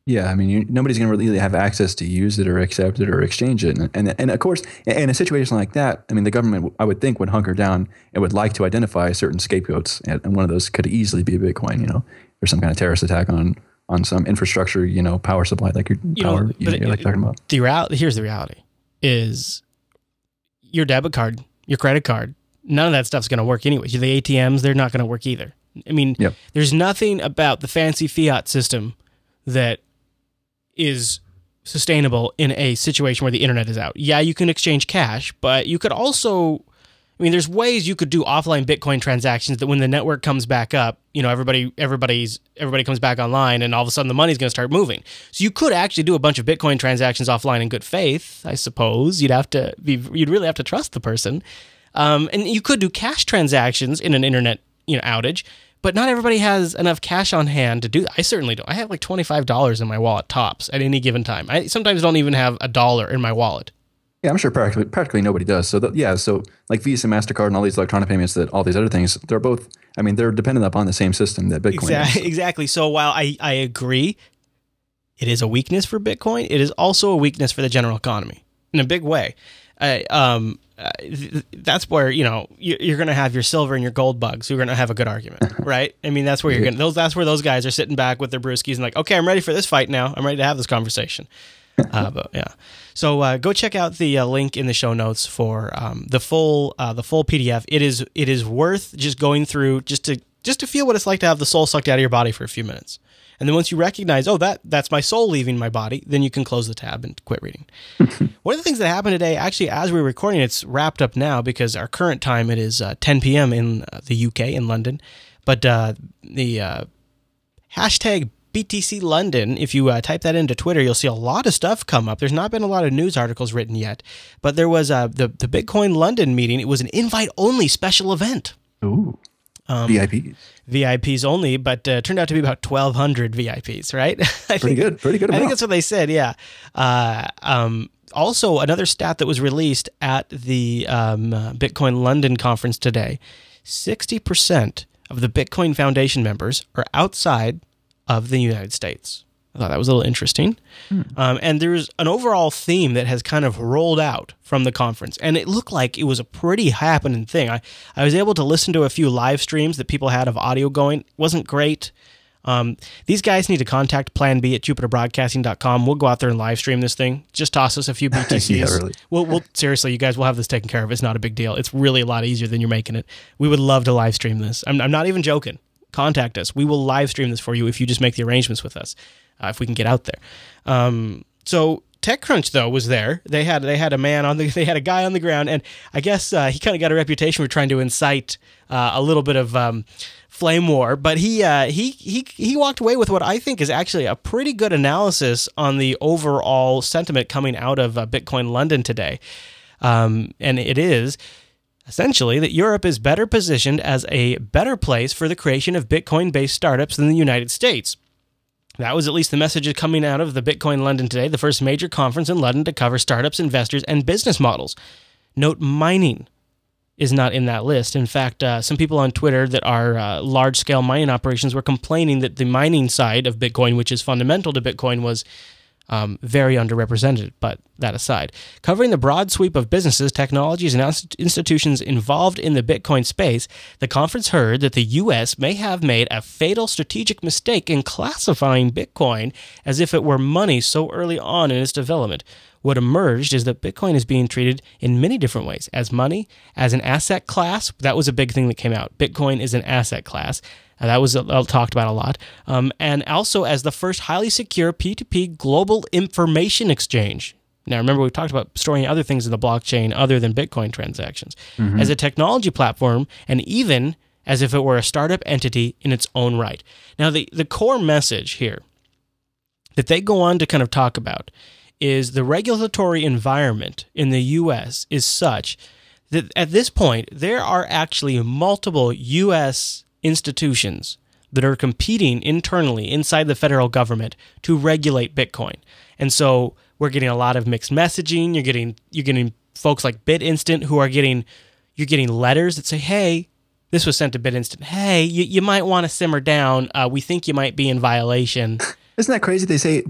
Yeah, I mean, you, nobody's going to really have access to use it or accept it or exchange it, and and, and of course, in a situation like that, I mean, the government, I would think, would hunker down and would like to identify certain scapegoats, and, and one of those could easily be Bitcoin. You know, or some kind of terrorist attack on on some infrastructure, you know, power supply, like your You know, power, you, but you're like talking about. The reality here's the reality: is your debit card, your credit card, none of that stuff's going to work anyway. The ATMs, they're not going to work either. I mean, Yep. there's nothing about the fancy fiat system that is sustainable in a situation where the internet is out. Yeah, you can exchange cash, but you could also I mean, there's ways you could do offline Bitcoin transactions that when the network comes back up, you know, everybody everybody's everybody comes back online and all of a sudden the money's going to start moving. So you could actually do a bunch of Bitcoin transactions offline in good faith, I suppose. You'd have to be you'd really have to trust the person. Um, and you could do cash transactions in an internet, you know, outage, but not everybody has enough cash on hand to do that. I certainly don't. I have like $25 in my wallet tops at any given time. I sometimes don't even have a dollar in my wallet. Yeah, I'm sure practically practically nobody does. So th- yeah, so like Visa, and Mastercard, and all these electronic payments that all these other things, they're both. I mean, they're dependent upon the same system that Bitcoin Exactly. is. Exactly. So while I, I agree, it is a weakness for Bitcoin. It is also a weakness for the general economy in a big way. Uh, um, uh, th- that's where you know you- you're going to have your silver and your gold bugs. You're going to have a good argument, right? I mean, that's where you're going. Those that's where those guys are sitting back with their brewskis and like, okay, I'm ready for this fight now. I'm ready to have this conversation. uh, but yeah, so uh, go check out the uh, link in the show notes for um, the full uh, the full PDF. It is it is worth just going through just to just to feel what it's like to have the soul sucked out of your body for a few minutes. And then once you recognize, oh, that that's my soul leaving my body, then you can close the tab and quit reading. One of the things that happened today, actually, as we're recording, it's wrapped up now because our current time it is uh, 10 p.m. in uh, the UK in London, but uh, the uh, hashtag BTC London. If you uh, type that into Twitter, you'll see a lot of stuff come up. There's not been a lot of news articles written yet, but there was uh, the the Bitcoin London meeting. It was an invite only special event. Ooh, Um, VIPs. VIPs only, but uh, turned out to be about 1,200 VIPs, right? Pretty good. Pretty good I think that's what they said, yeah. Uh, um, also, another stat that was released at the um, uh, Bitcoin London conference today 60% of the Bitcoin Foundation members are outside of the United States. I thought that was a little interesting. Um, and there's an overall theme that has kind of rolled out from the conference. And it looked like it was a pretty happening thing. I, I was able to listen to a few live streams that people had of audio going. It wasn't great. Um, these guys need to contact Plan B at JupiterBroadcasting.com. We'll go out there and live stream this thing. Just toss us a few BTCs. Yeah, really. We'll, we'll seriously, you guys will have this taken care of. It's not a big deal. It's really a lot easier than you're making it. We would love to live stream this. I'm, I'm not even joking. Contact us. We will live stream this for you if you just make the arrangements with us. Uh, if we can get out there. Um, so TechCrunch though was there. They had they had a man on the they had a guy on the ground, and I guess uh, he kind of got a reputation for trying to incite uh, a little bit of um, flame war. But he uh, he he he walked away with what I think is actually a pretty good analysis on the overall sentiment coming out of uh, Bitcoin London today, um, and it is essentially that Europe is better positioned as a better place for the creation of Bitcoin based startups than the United States. That was at least the message coming out of the Bitcoin London today, the first major conference in London to cover startups, investors, and business models. Note mining is not in that list. In fact, uh, some people on Twitter that are uh, large scale mining operations were complaining that the mining side of Bitcoin, which is fundamental to Bitcoin, was um, very underrepresented. But that aside, covering the broad sweep of businesses, technologies, and institutions involved in the Bitcoin space, the conference heard that the U.S. may have made a fatal strategic mistake in classifying Bitcoin as if it were money so early on in its development. What emerged is that Bitcoin is being treated in many different ways as money, as an asset class. That was a big thing that came out. Bitcoin is an asset class. Uh, that was uh, talked about a lot. Um, and also as the first highly secure P2P global information exchange. Now, remember, we talked about storing other things in the blockchain other than Bitcoin transactions. As a technology platform, and even as if it were a startup entity in its own right. Now, the, the core message here that they go on to kind of talk about is the regulatory environment in the US is such that at this point, there are actually multiple US institutions that are competing internally inside the federal government to regulate Bitcoin. And so we're getting a lot of mixed messaging. You're getting you're getting folks like BitInstant who are getting you're getting letters that say, "Hey, this was sent to BitInstant. Hey, you, you might want to simmer down. Uh, we think you might be in violation." Isn't that crazy? They say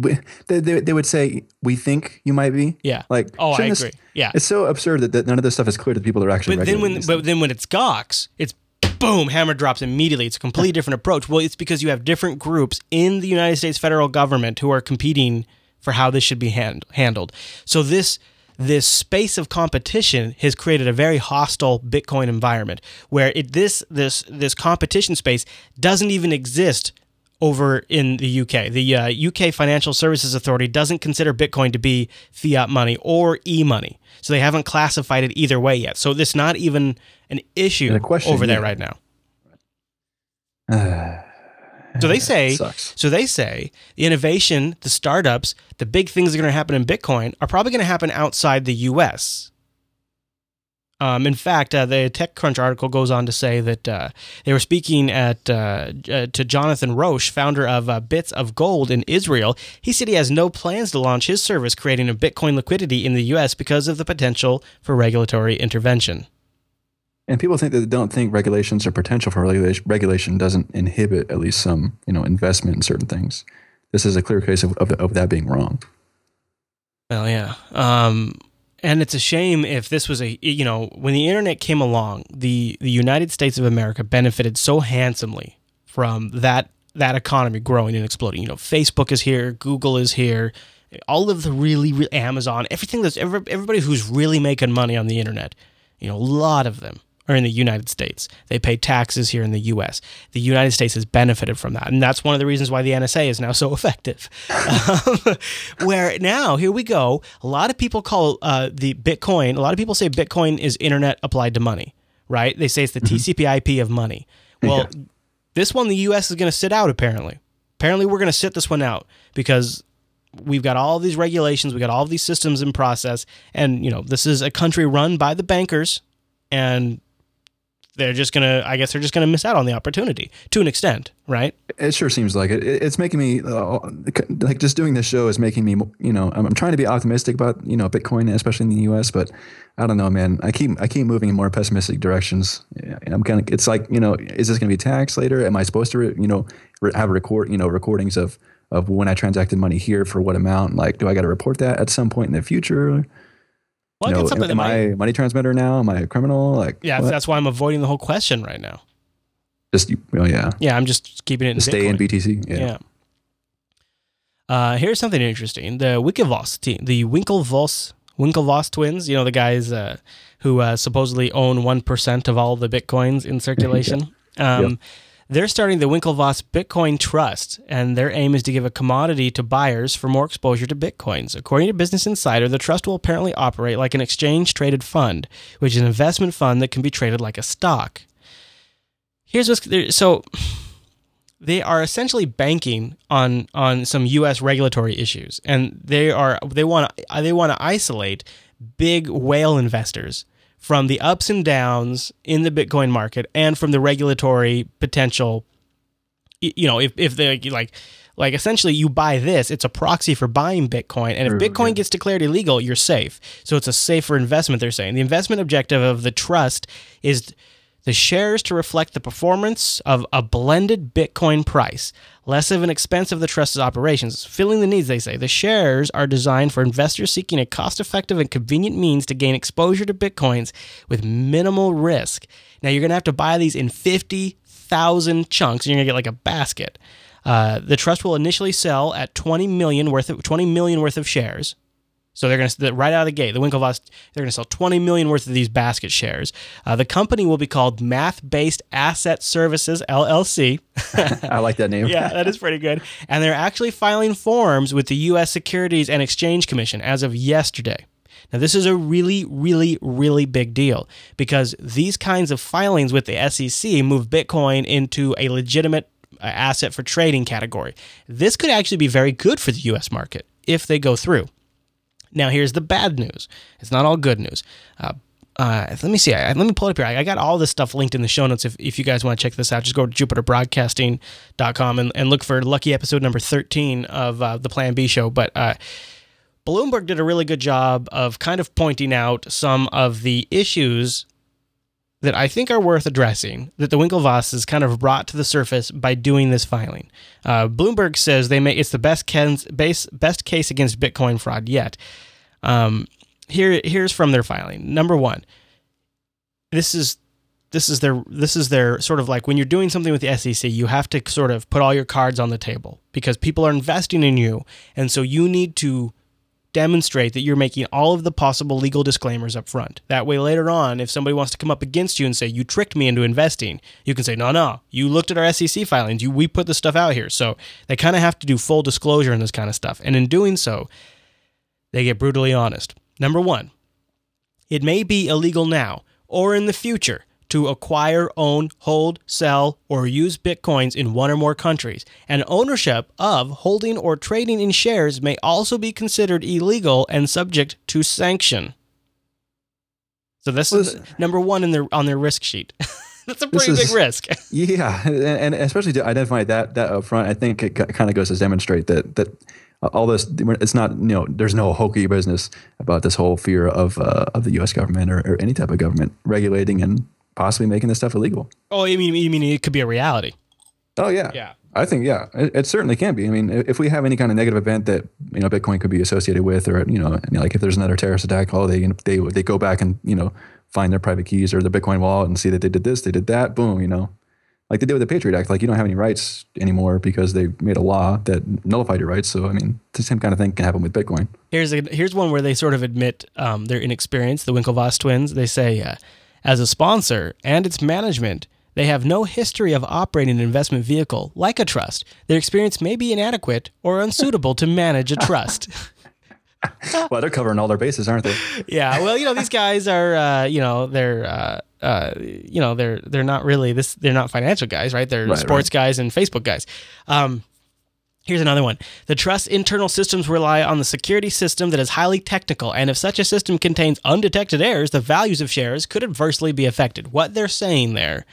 they, they, they would say we think you might be. Yeah. Like Oh, I shouldn't this- agree. Yeah. It's so absurd that, that none of this stuff is clear to the people that are actually. But then when but then when it's Gox, it's boom, hammer drops immediately. It's a completely different approach. Well, it's because you have different groups in the United States federal government who are competing for how this should be hand, handled. So this this space of competition has created a very hostile Bitcoin environment where it this this this competition space doesn't even exist over in the UK. The uh, UK Financial Services Authority doesn't consider Bitcoin to be fiat money or e-money. So they haven't classified it either way yet. So it's not even an issue question, over there yeah. right now. So they say so they say the innovation, the startups, the big things that are going to happen in Bitcoin are probably going to happen outside the US. Um, in fact, uh, the TechCrunch article goes on to say that uh, they were speaking at uh, uh, to Jonathan Roche, founder of uh, Bits of Gold in Israel. He said he has no plans to launch his service creating a Bitcoin liquidity in the U.S. because of the potential for regulatory intervention. And people think that they don't think regulations or potential for regulation, regulation doesn't inhibit at least some, you know, investment in certain things. This is a clear case of, of, of that being wrong. Well, yeah. Um, and it's a shame if this was a you know when the internet came along, the the United States of America benefited so handsomely from that that economy growing and exploding. You know, Facebook is here, Google is here, all of the really, really Amazon, everything that's every, everybody who's really making money on the internet. You know, a lot of them are in the United States. They pay taxes here in the U.S. The United States has benefited from that, and that's one of the reasons why the NSA is now so effective. Um, where now, here we go. A lot of people call uh, the Bitcoin. A lot of people say Bitcoin is internet applied to money. Right? They say it's the TCP/IP of money. Well, this one the U.S. is going to sit out. Apparently, apparently we're going to sit this one out because we've got all these regulations, we got all these systems in process, and you know this is a country run by the bankers, and they're just gonna, I guess, they're just gonna miss out on the opportunity to an extent, right? It sure seems like it. It- It's making me uh, like just doing this show is making me, you know, I'm, trying to be optimistic about you know Bitcoin, especially in the U.S. But I don't know, man. I keep I keep moving in more pessimistic directions. I'm kind of. It's like you know, is this going to be taxed later? Am I supposed to, you know, have record, you know, recordings of of when I transacted money here for what amount? Like, do I got to report that at some point in the future? Well, I You got know, something am I money transmitter now? Am I a criminal? Like, yeah, what? that's why I'm avoiding the whole question right now. just oh yeah, Yeah, I'm just keeping it in stay in BTC. Yeah. Yeah. Uh, here's something interesting. The Winklevoss team, the Winklevoss Winklevoss twins, you know, the guys uh, who uh, supposedly own 1% of all the Bitcoins in circulation. Um, Yep. They're starting the Winklevoss Bitcoin Trust, and their aim is to give a commodity to buyers for more exposure to Bitcoins. According to Business Insider, the trust will apparently operate like an exchange traded fund, which is an investment fund that can be traded like a stock. Here's what's so they are essentially banking on on some U.S. regulatory issues, and they are they want they want to isolate big whale investors from the ups and downs in the Bitcoin market and from the regulatory potential. You know, if if they like like essentially you buy this, it's a proxy for buying Bitcoin, and if Bitcoin yeah. gets declared illegal, you're safe. So it's a safer investment. They're saying the investment objective of the trust is the shares to reflect the performance of a blended Bitcoin price, less of an expense of the trust's operations. Filling the needs, they say. The shares are designed for investors seeking a cost effective and convenient means to gain exposure to Bitcoins with minimal risk. Now, you're going to have to buy these in 50,000 chunks, and you're going to get like a basket. Uh, the trust will initially sell at 20 million worth of 20 million worth of shares. So they're going to right out of the gate, the Winklevoss, they're going to sell 20 million worth of these basket shares. Uh, the company will be called Math Based Asset Services LLC. I like that name. yeah, that is pretty good. And they're actually filing forms with the U.S. Securities and Exchange Commission as of yesterday. Now, this is a really, really, really big deal because these kinds of filings with the SEC move Bitcoin into a legitimate uh, asset for trading category. This could actually be very good for the U.S. market if they go through. Now, here's the bad news. It's not all good news. Uh, uh, let me see. I, let me pull it up here. I, I got all this stuff linked in the show notes. If, if you guys want to check this out, just go to jupiterbroadcasting.com and, and look for lucky episode number 13 of uh, the Plan B show. But uh, Bloomberg did a really good job of kind of pointing out some of the issues that I think are worth addressing that the Winklevoss has kind of brought to the surface by doing this filing. Uh, Bloomberg says they may it's the best case, best case against Bitcoin fraud yet. Um, here here's from their filing. Number one, this is this is their this is their sort of like when you're doing something with the SEC, you have to sort of put all your cards on the table because people are investing in you, and so you need to demonstrate that you're making all of the possible legal disclaimers up front. That way, later on, if somebody wants to come up against you and say, you tricked me into investing, you can say, no, no, you looked at our SEC filings. You, we put this stuff out here. So they kind of have to do full disclosure in this kind of stuff. And in doing so, they get brutally honest. Number one, it may be illegal now or in the future to acquire, own, hold, sell, or use bitcoins in one or more countries, and ownership of, holding, or trading in shares may also be considered illegal and subject to sanction. So this is number one in their on their risk sheet. That's a pretty is, big risk. yeah, and, and, especially to identify that that up front, I think it kind of goes to demonstrate that that all this it's not you know there's no hokey business about this whole fear of uh, of the U.S. government or, or, any type of government regulating and possibly making this stuff illegal. Oh, you mean you mean it could be a reality? Oh yeah, yeah. I think yeah, it, it, certainly can be. I mean, if we have any kind of negative event that you know Bitcoin could be associated with, or you know, like if there's another terrorist attack, oh, they they they go back and you know find their private keys or the Bitcoin wallet and see that they did this, they did that, boom, you know, like they did with the Patriot Act. Like you don't have any rights anymore because they made a law that nullified your rights. So I mean, the same kind of thing can happen with Bitcoin. Here's a here's one where they sort of admit um, their inexperience. The Winklevoss twins. They say, uh, as a sponsor and its management, they have no history of operating an investment vehicle like a trust. Their experience may be inadequate or unsuitable to manage a trust. well, they're covering all their bases, aren't they? yeah. Well, you know, these guys are, uh, you know, they're. Uh, uh, you know they're they're not really this they're not financial guys right they're right, sports right. guys and facebook guys um, Here's another one. The trust internal systems rely on the security system that is highly technical, and if such a system contains undetected errors, the values of shares could adversely be affected. What they're saying there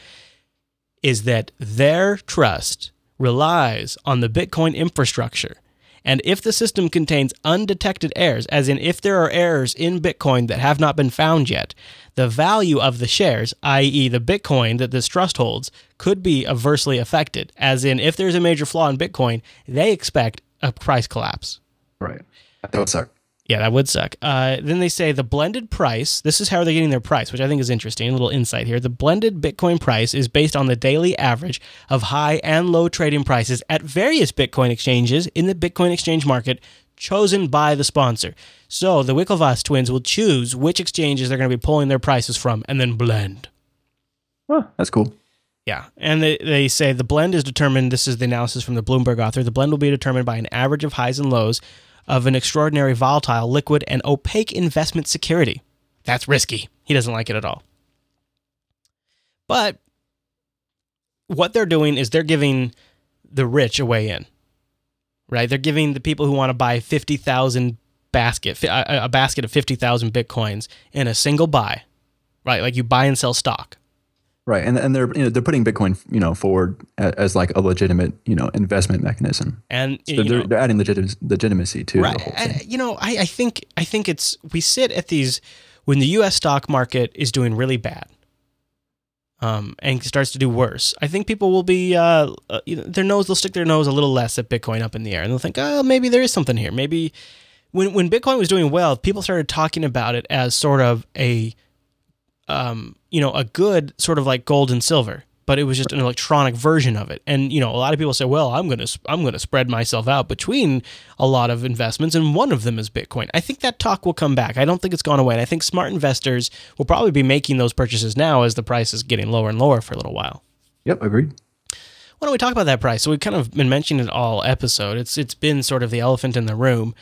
is that their trust relies on the Bitcoin infrastructure. And if the system contains undetected errors, as in if there are errors in Bitcoin that have not been found yet, the value of the shares, i.e., the Bitcoin that this trust holds, could be adversely affected. As in, if there's a major flaw in Bitcoin, they expect a price collapse. Right. That would. Yeah, that would suck. Uh, then they say the blended price. This is how they're getting their price, which I think is interesting. A little insight here. The blended Bitcoin price is based on the daily average of high and low trading prices at various Bitcoin exchanges in the Bitcoin exchange market chosen by the sponsor. So the Winklevoss twins will choose which exchanges they're going to be pulling their prices from and then blend. Oh, that's cool. Yeah. And they, they say the blend is determined, this is the analysis from the Bloomberg author, the blend will be determined by an average of highs and lows of an extraordinary volatile, liquid, and opaque investment security. That's risky. He doesn't like it at all. But what they're doing is they're giving the rich a way in right? They're giving the people who want to buy 50,000 basket a, basket of 50,000 bitcoins in a single buy, right? Like you buy and sell stock. Right, and and they're you know, they're putting Bitcoin you know forward as, as, like a legitimate you know investment mechanism, and so they're, know, they're adding legit, legitimacy to right. the whole thing. you know, I, I think I think it's we sit at these when the U.S. stock market is doing really bad, um, and starts to do worse, I think people will be uh, uh, you know, their nose. They'll stick their nose a little less at Bitcoin up in the air, and they'll think, oh, maybe there is something here. Maybe when when Bitcoin was doing well, people started talking about it as sort of a, um, you know, a good sort of like gold and silver but it was just an electronic version of it. And you know, a lot of people say, "Well, I'm going to I'm going to spread myself out between a lot of investments and one of them is Bitcoin." I think that talk will come back. I don't think it's gone away. And I think smart investors will probably be making those purchases now as the price is getting lower and lower for a little while. Yep, agreed. Why don't we talk about that price? So we've kind of been mentioning it all episode. It's it's been sort of the elephant in the room.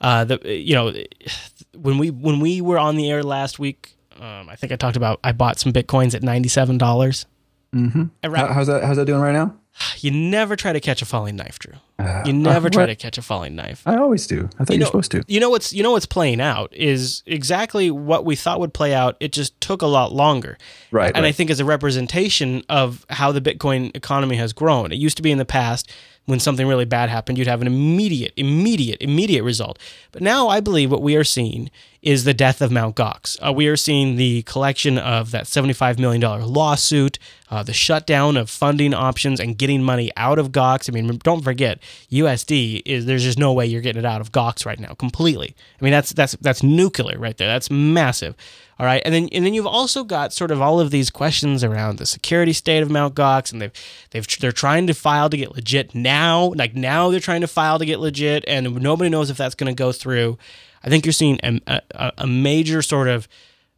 Uh, the you know when we when we were on the air last week, um, I think I talked about I bought some bitcoins at ninety seven dollars. Mm-hmm. How, how's that? How's that doing right now? You never try to catch a falling knife, Drew. Uh, you never uh, try to catch a falling knife. I always do. I thought you are supposed to. You know what's you know what's playing out is exactly what we thought would play out. It just took a lot longer. Right. And right. I think as a representation of how the Bitcoin economy has grown. It used to be in the past when something really bad happened, you'd have an immediate, immediate, immediate result. But now I believe what we are seeing is the death of Mt. Gox. Uh, we are seeing the collection of that $75 million lawsuit, uh, the shutdown of funding options and getting money out of Gox. I mean, don't forget, USD is there's just no way you're getting it out of Gox right now completely. I mean, that's that's that's nuclear right there. That's massive. All right, and then and then you've also got sort of all of these questions around the security state of Mt. Gox, and they've they've they're trying to file to get legit now. Like now they're trying to file to get legit, and nobody knows if that's going to go through. I think you're seeing a, a, a major sort of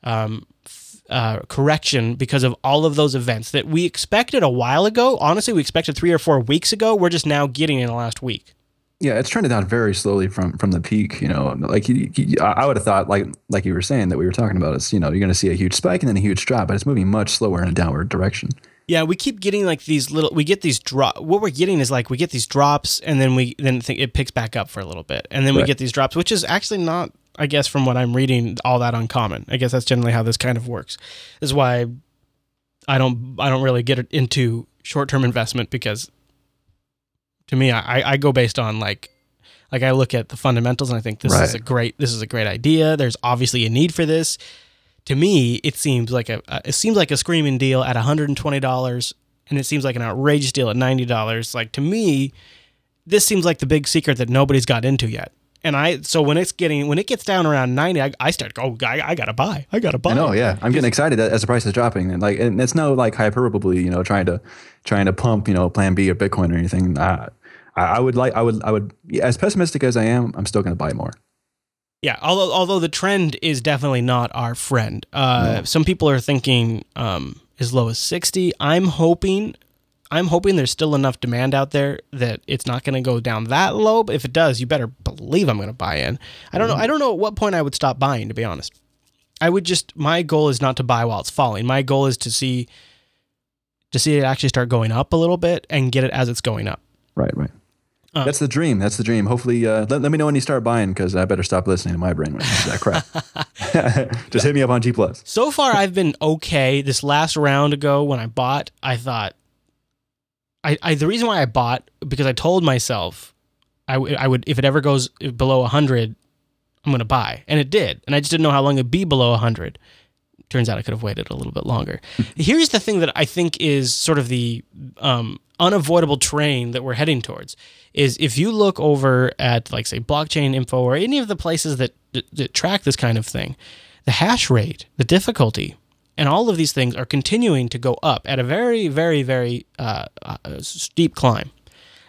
um, uh, correction because of all of those events that we expected a while ago. Honestly, we expected three or four weeks ago. We're just now getting in the last week. Yeah, it's trending down very slowly from from the peak. You know, like I would have thought, like like you were saying that we were talking about, is you know you're going to see a huge spike and then a huge drop, but it's moving much slower in a downward direction. Yeah, we keep getting like these little. We get these drop. What we're getting is like we get these drops, and then we then think it picks back up for a little bit, and then we get these drops, which is actually not, I guess, from what I'm reading, all that uncommon. I guess that's generally how this kind of works. This is why I don't I don't really get into short term investment because to me, I I go based on like like I look at the fundamentals and I think this is a great this is a great idea. There's obviously a need for this. To me, it seems like a, a it seems like a screaming deal at $120 and it seems like an outrageous deal at $90. Like to me, this seems like the big secret that nobody's got into yet. And I so when it's getting when it gets down around 90, I, I start oh I, I got to buy. I got to buy. I know, yeah. I'm getting excited as the price is dropping, and like, and it's no like hyperbole, you know, trying to trying to pump, you know, Plan B or Bitcoin or anything. I, I I would like, I would, I would, as pessimistic as I am, I'm still going to buy more. Yeah, although although the trend is definitely not our friend. Uh, Some people are thinking um, as low as sixty. I'm hoping, I'm hoping there's still enough demand out there that it's not going to go down that low. But if it does, you better believe I'm going to buy in. I don't know. I don't know at what point I would stop buying. To be honest, I would just. My goal is not to buy while it's falling. My goal is to see, to see it actually start going up a little bit and get it as it's going up. Right, right. Uh, That's the dream. That's the dream. Hopefully, uh, let, let me know when you start buying because I better stop listening to my brain when that crap. Just hit me up on G Plus. So far, I've been okay. This last round ago, when I bought, I thought, I, I the reason why I bought because I told myself, I would if it ever goes below hundred, I'm gonna buy, and it did, and I just didn't know how long it'd be below hundred. Turns out I could have waited a little bit longer. Here's the thing that I think is sort of the um, unavoidable train that we're heading towards is if you look over at like say blockchain info or any of the places that, that, that track this kind of thing, the hash rate, the difficulty, and all of these things are continuing to go up at a very, very, very uh, uh, steep climb.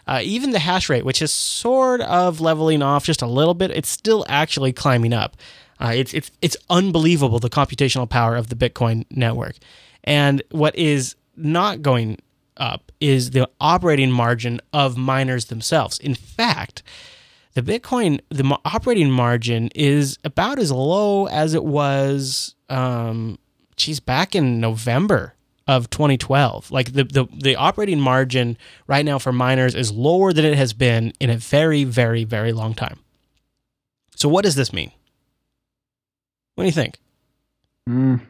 Uh, even the hash rate, which is sort of leveling off just a little bit, it's still actually climbing up. Uh, it's it's it's unbelievable the computational power of the Bitcoin network, and what is not going up is the operating margin of miners themselves. In fact, the Bitcoin the operating margin is about as low as it was. Um, geez, back in November of 2012. Like the, the the operating margin right now for miners is lower than it has been in a very very very long time. So what does this mean? What do you think? Mm.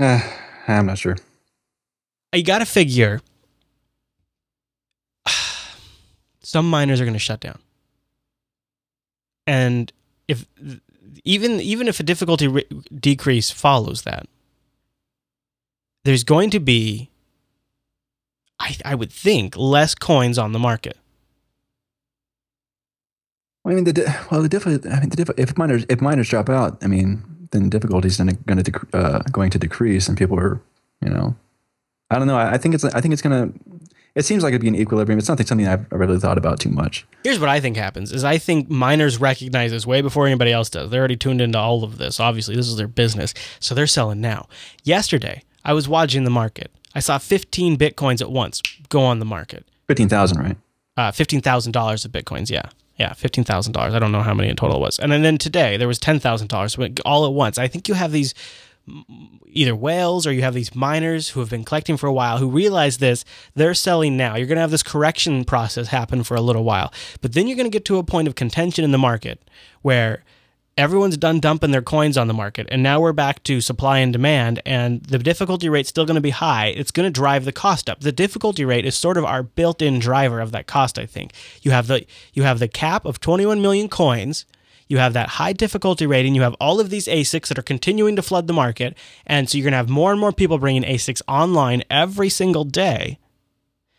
Eh, I'm not sure. You got to figure some miners are going to shut down. And if even even if a difficulty re- decrease follows that, there's going to be I I would think less coins on the market. I mean, the di- well, the diffi- I mean, the if miners if miners drop out, I mean, then difficulties then going to dec- uh, going to decrease, and people are, you know, I don't know. I, I think it's I think it's gonna. It seems like it'd be an equilibrium. It's not something I've really thought about too much. Here's what I think happens is I think miners recognize this way before anybody else does. They're already tuned into all of this. Obviously, this is their business. So they're selling now. Yesterday, I was watching the market. I saw 15 bitcoins at once go on the market. Fifteen thousand, right? Uh, $15,000 of bitcoins, yeah. Yeah, $15,000. I don't know how many in total it was. And then, then today there was $10,000 all at once. I think you have these either whales or you have these miners who have been collecting for a while who realize this they're selling now you're going to have this correction process happen for a little while but then you're going to get to a point of contention in the market where everyone's done dumping their coins on the market and now we're back to supply and demand and the difficulty rate's still going to be high it's going to drive the cost up the difficulty rate is sort of our built-in driver of that cost i think you have the you have the cap of 21 million coins you have that high difficulty rating. You have all of these ASICs that are continuing to flood the market. And so you're going to have more and more people bringing ASICs online every single day.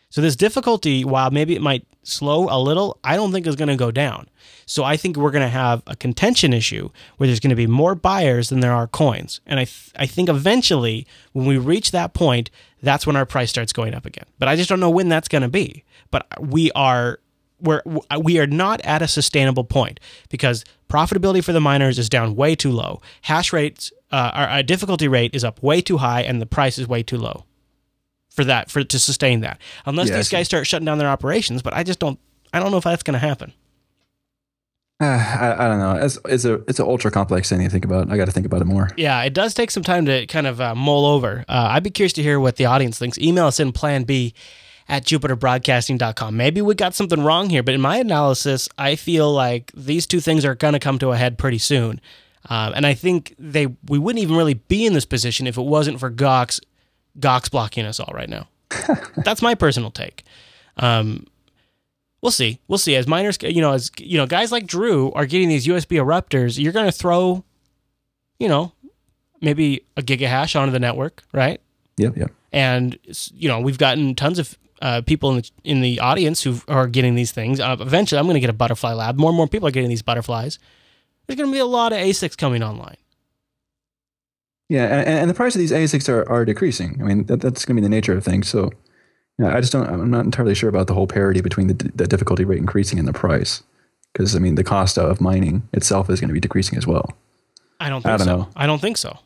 So this difficulty, while maybe it might slow a little, I don't think is going to go down. So I think we're going to have a contention issue where there's going to be more buyers than there are coins. And I, th- I think eventually when we reach that point, that's when our price starts going up again. But I just don't know when that's going to be. But we are we're we are not at a sustainable point because profitability for the miners is down way too low. Hash rates, uh, our, our difficulty rate is up way too high, and the price is way too low for that for to sustain that. Unless I these guys start shutting down their operations, but I just don't. I don't know if that's going to happen. Uh, I, I don't know. It's, it's a it's an ultra complex thing to think about. I got to think about it more. Yeah, it does take some time to kind of uh, mull over. Uh, I'd be curious to hear what the audience thinks. Email us in plan B at jupiterbroadcasting.com. Maybe we got something wrong here, but in my analysis, I feel like these two things are going to come to a head pretty soon. Um, and I think they we wouldn't even really be in this position if it wasn't for Gox Gox blocking us all right now. That's my personal take. Um, we'll see. We'll see. As miners, you know, as you know, guys like Drew are getting these USB erupters. You're going to throw, you know, maybe a gigahash onto the network, right? Yep, yep. And you know, we've gotten tons of uh, people in the in the audience who are getting these things. Uh, eventually, I'm going to get a butterfly lab. More and more people are getting these butterflies. There's going to be a lot of ASICs coming online. Yeah, and, and the price of these ASICs are, are decreasing. I mean, that, that's going to be the nature of things. So, yeah, I just don't. I'm not entirely sure about the whole parity between the, the difficulty rate increasing and the price, because I mean, the cost of mining itself is going to be decreasing as well. I don't think I don't so. know. I don't think so.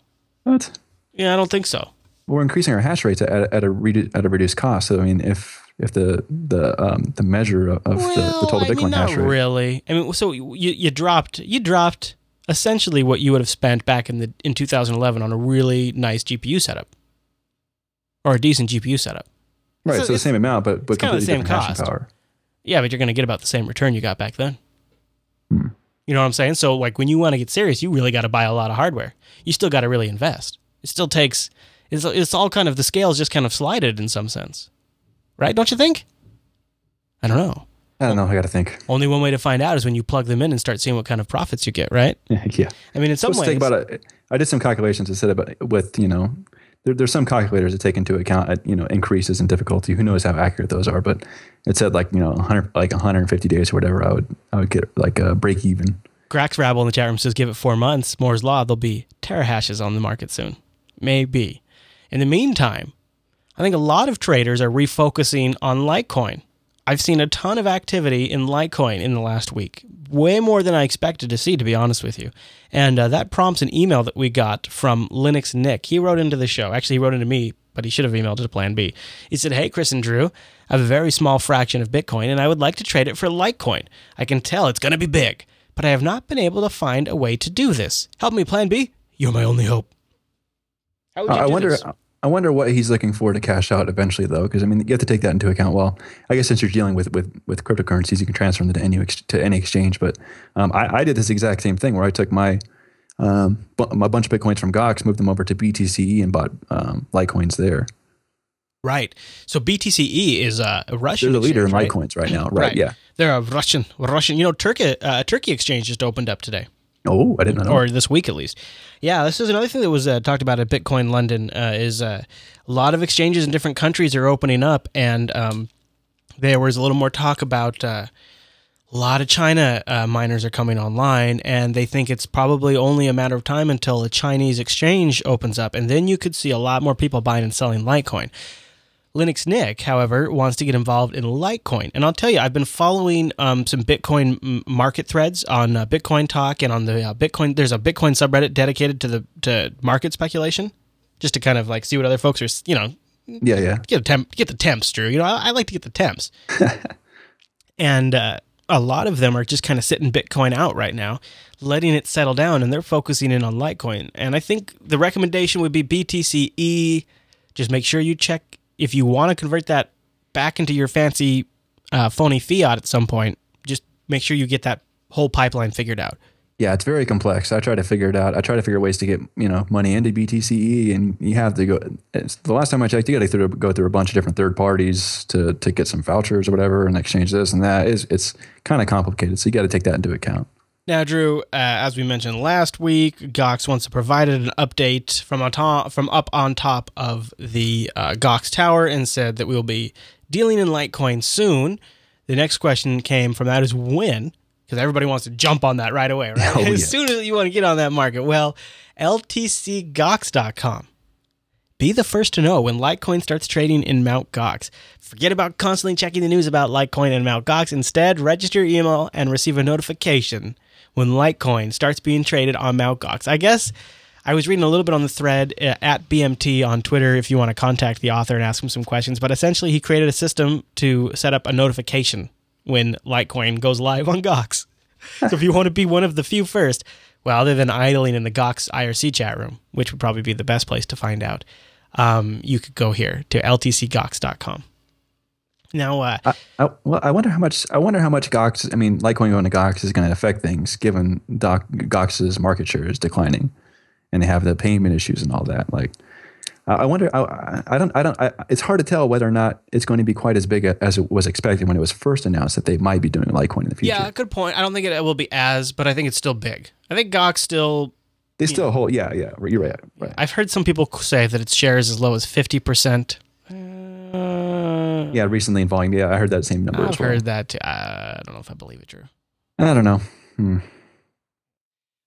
What? Yeah, I don't think so. We're increasing our hash rates at, at a redu- at a reduced cost. So, I mean, if if the the um, the measure of the, the total I Bitcoin mean, hash rate, really. I mean, so you you dropped you dropped essentially what you would have spent back in the in 2011 on a really nice GPU setup or a decent GPU setup. right? so So, the same amount, but but it's kinda the same different cost. power. Yeah, but you're going to get about the same return you got back then. Hmm. You know what I'm saying? So like when you want to get serious, you really got to buy a lot of hardware. You still got to really invest. It still takes. It's it's all kind of the scales just kind of slided in some sense, right? Don't you think? I don't know. I don't know. I got to think. Only one way to find out is when you plug them in and start seeing what kind of profits you get, right? yeah. I mean, in some ways, think about it. I did some calculations and said about with you know, there, there's some calculators that take into account uh, you know increases in difficulty. Who knows how accurate those are? But it said like you know 100 like 150 days or whatever. I would I would get like a break even. Grax Rabble in the chat room says, give it four months. Moore's Law, there'll be terahashes on the market soon. Maybe. In the meantime, I think a lot of traders are refocusing on Litecoin. I've seen a ton of activity in Litecoin in the last week, way more than I expected to see, to be honest with you. And uh, that prompts an email that we got from Linux Nick. He wrote into the show. Actually, he wrote into me, but he should have emailed it to Plan B. He said, Hey, Chris and Drew, I have a very small fraction of Bitcoin and I would like to trade it for Litecoin. I can tell it's going to be big, but I have not been able to find a way to do this. Help me, Plan B. You're my only hope. How would you I do wonder. this? I wonder what he's looking for to cash out eventually, though, because I mean, you have to take that into account. Well, I guess since you're dealing with with, with cryptocurrencies, you can transfer them to any to any exchange. But um, I, I did this exact same thing where I took my um, bunch of bitcoins from Gox, moved them over to BTCE, and bought um, Litecoins there. Right. So BTCE is a Russian. They're the leader in exchange, right? Litecoins right now, right? Yeah. They're a Russian. Russian. You know, Turkey. Uh, Turkey exchange just opened up today. Oh, I didn't know. or this week at least. Yeah, this is another thing that was uh, talked about at Bitcoin London uh, is uh, a lot of exchanges in different countries are opening up, and um, there was a little more talk about uh, a lot of China uh, miners are coming online, and they think it's probably only a matter of time until a Chinese exchange opens up, and then you could see a lot more people buying and selling Litecoin. Linux Nick, however, wants to get involved in Litecoin. And I'll tell you, I've been following um, some Bitcoin market threads on uh, Bitcoin Talk and on the uh, Bitcoin. There's a Bitcoin subreddit dedicated to the to market speculation, just to kind of like see what other folks are, you know, yeah, yeah. get a temp, get the temps, Drew. You know, I, I like to get the temps. and uh, a lot of them are just kind of sitting Bitcoin out right now, letting it settle down, and they're focusing in on Litecoin. And I think the recommendation would be BTCE. Just make sure you check if you want to convert that back into your fancy uh, phony fiat at some point. Just make sure you get that whole pipeline figured out. Yeah, it's very complex. I try to figure it out. I try to figure ways to get you know money into BTCE, and you have to go. The last time I checked, you got to go through a bunch of different third parties to to get some vouchers or whatever, and exchange this and that. It's, it's kind of complicated, so you got to take that into account. Now, Drew, uh, as we mentioned last week, Gox wants to provide an update from on top, from up on top of the uh, Gox Tower and said that we will be dealing in Litecoin soon. The next question came from that is when, because everybody wants to jump on that right away, right? Oh, as yeah. soon as you want to get on that market. Well, LTCGox.com Be the first to know when Litecoin starts trading in Mt. Gox. Forget about constantly checking the news about Litecoin and Mt. Gox. Instead, register your email and receive a notification when Litecoin starts being traded on Mt. Gox. I guess I was reading a little bit on the thread uh, at BMT on Twitter if you want to contact the author and ask him some questions. But essentially, he created a system to set up a notification when Litecoin goes live on Gox. so if you want to be one of the few first, well, other than idling in the Gox IRC chat room, which would probably be the best place to find out, um, you could go here to ltcgox.com. Now, uh, I, I, well, I wonder how much. I wonder how much Gox. I mean, Litecoin going to Gox is going to affect things, given Doc, Gox's market share is declining, and they have the payment issues and all that. Like, I wonder. I, I don't. I don't. I, it's hard to tell whether or not it's going to be quite as big as it was expected when it was first announced that they might be doing Litecoin in the future. Yeah, good point. I don't think it will be as, but I think it's still big. I think Gox still. They still know, hold. Yeah, yeah. You're right. Right. I've heard some people say that its shares as low as fifty percent. Yeah, recently in volume. Yeah, I heard that same number. I've well. heard that. Too. Uh, I don't know if I believe it, Drew. I don't know. Hmm.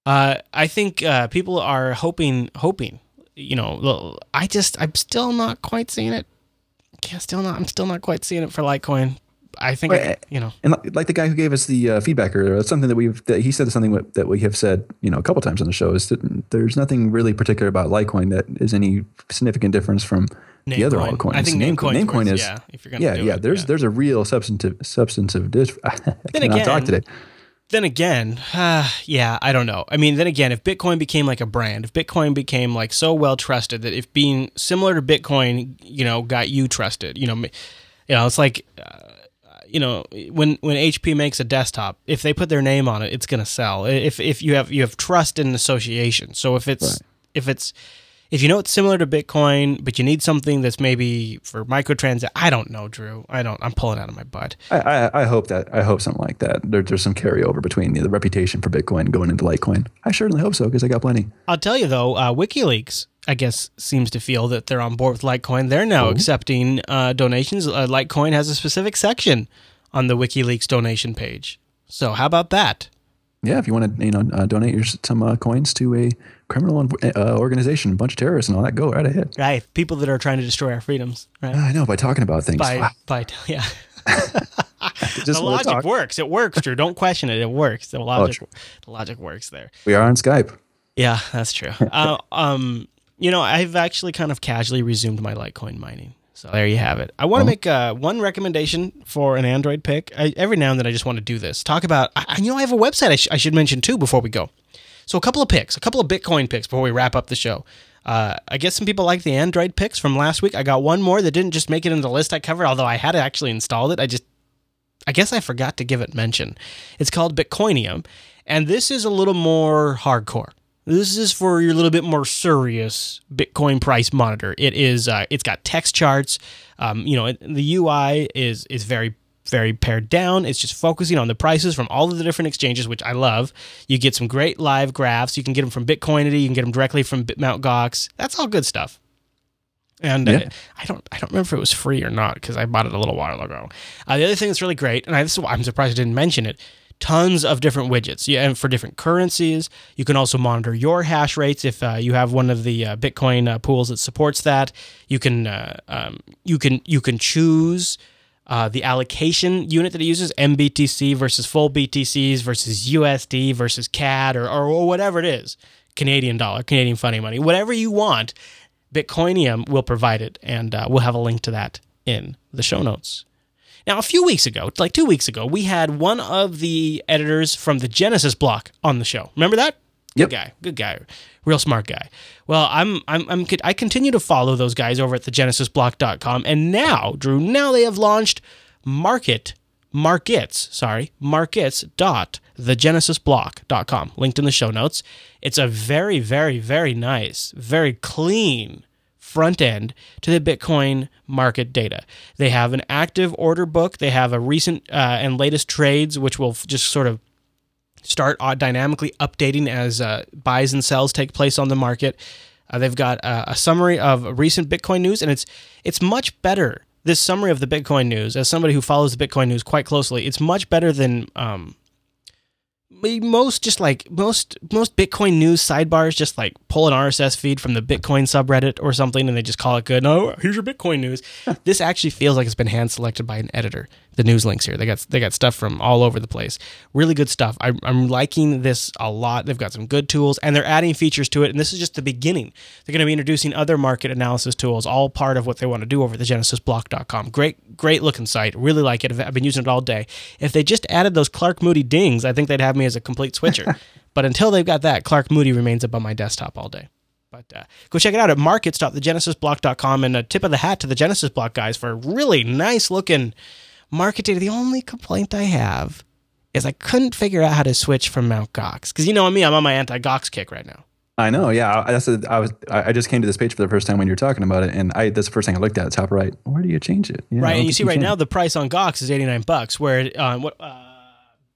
Uh, I think uh, people are hoping, hoping you know, I just I'm still not quite seeing it. Yeah, still not. I'm still not quite seeing it for Litecoin. I think I, you know, and like the guy who gave us the uh, feedback earlier, that's something that we've that he said something that we have said, you know, a couple times on the show is that there's nothing really particular about Litecoin that is any significant difference from Name the other coin. altcoins. I think Namecoin, Namecoin is yeah. If you're gonna yeah, yeah. It, there's yeah. there's a real substantive substantive. I then cannot again, talk today then again, uh, yeah, I don't know. I mean, then again, if Bitcoin became like a brand, if Bitcoin became like so well trusted that if being similar to Bitcoin, you know, got you trusted, you know, you know, it's like, uh, you know, when when HP makes a desktop, if they put their name on it, it's going to sell. If if you have you have trust in association. So if it's right. if it's if you know it's similar to Bitcoin, but you need something that's maybe for microtrans, I don't know, Drew. I don't. I'm pulling out of my butt. I, I, I hope that I hope something like that. There, there's some carryover between the, the, reputation for Bitcoin going into Litecoin. I certainly hope so because I got plenty. I'll tell you though, uh, WikiLeaks. I guess seems to feel that they're on board with Litecoin. They're now accepting uh, donations. Uh, Litecoin has a specific section on the WikiLeaks donation page. So how about that? Yeah, if you want to, you know, uh, donate your, some uh, coins to a criminal uh, organization, a bunch of terrorists and all that. Go right ahead. Right, people that are trying to destroy our freedoms. Right. I know by talking about things. By, wow. by yeah. the logic works. It works, Drew. Don't question it. It works. The logic, oh, the logic works there. We are on Skype. Yeah, that's true. uh, um, you know, I've actually kind of casually resumed my Litecoin mining. So there you have it. I want to make uh, one recommendation for an Android pick. I, every now and then, I just want to do this. Talk about, I, you know, I have a website I, sh- I should mention too before we go. So a couple of picks, a couple of Bitcoin picks before we wrap up the show. Uh, I guess some people like the Android picks from last week. I got one more that didn't just make it in the list I covered, although I had actually installed it. I just, I guess I forgot to give it mention. It's called Bitcoinium, and this is a little more hardcore. This is for your little bit more serious Bitcoin price monitor. It is, uh, it's got text charts. Um, you know, the UI is is very very pared down. It's just focusing on the prices from all of the different exchanges, which I love. You get some great live graphs. You can get them from Bitcoinity. You can get them directly from Mt. Gox. That's all good stuff. And yeah. uh, I don't, I don't remember if it was free or not because I bought it a little while ago. Uh, the other thing that's really great, and I, this is why I'm surprised I didn't mention it. Tons of different widgets, yeah, and for different currencies. You can also monitor your hash rates if uh, you have one of the uh, Bitcoin uh, pools that supports that. You can, uh, um, you can, you can choose uh, the allocation unit that it uses, MBTC versus full BTCs versus USD versus CAD or, or whatever it is, Canadian dollar, Canadian funny money, whatever you want, Bitcoinium will provide it. And uh, we'll have a link to that in the show notes. Now, a few weeks ago, like two weeks ago, we had one of the editors from the Genesis block on the show. Remember that? Yep. Good guy. Good guy. Real smart guy. Well, I'm, I'm, I'm, I continue to follow those guys over at thegenesisblock.com. And now, Drew, now they have launched Market, Markets, sorry, markets.thegenesisblock.com, linked in the show notes. It's a very, very, very nice, very clean front end to the Bitcoin market data. They have an active order book. They have a recent uh, and latest trades, which will just sort of start dynamically updating as uh, buys and sells take place on the market. Uh, they've got uh, a summary of recent Bitcoin news, and it's it's much better. This summary of the Bitcoin news, as somebody who follows the Bitcoin news quite closely, it's much better than um, most just like most most Bitcoin news sidebars just like pull an RSS feed from the Bitcoin subreddit or something and they just call it good. No, here's your Bitcoin news. this actually feels like it's been hand selected by an editor. The news links here, they got they got stuff from all over the place. Really good stuff. I, I'm liking this a lot. They've got some good tools and they're adding features to it. And this is just the beginning. They're going to be introducing other market analysis tools, all part of what they want to do over the GenesisBlock.com. Great, great looking site. Really like it. I've been using it all day. If they just added those Clark Moody dings, I think they'd have me as a complete switcher. but until they've got that, Clark Moody remains up on my desktop all day. But uh, go check it out at markets.thegenesisblock.com. And a tip of the hat to the Genesis Block guys for a really nice looking market data. The only complaint I have is I couldn't figure out how to switch from Mount Gox. Because you know me, I'm on my anti Gox kick right now. I know, yeah. I- That's a, I was. I just came to this page for the first time when you were talking about it, and I that's the first thing I looked at. Top right. Where do you change it? Yeah, Right, and you see right can. now the price on Gox is 89 bucks, where uh, what uh,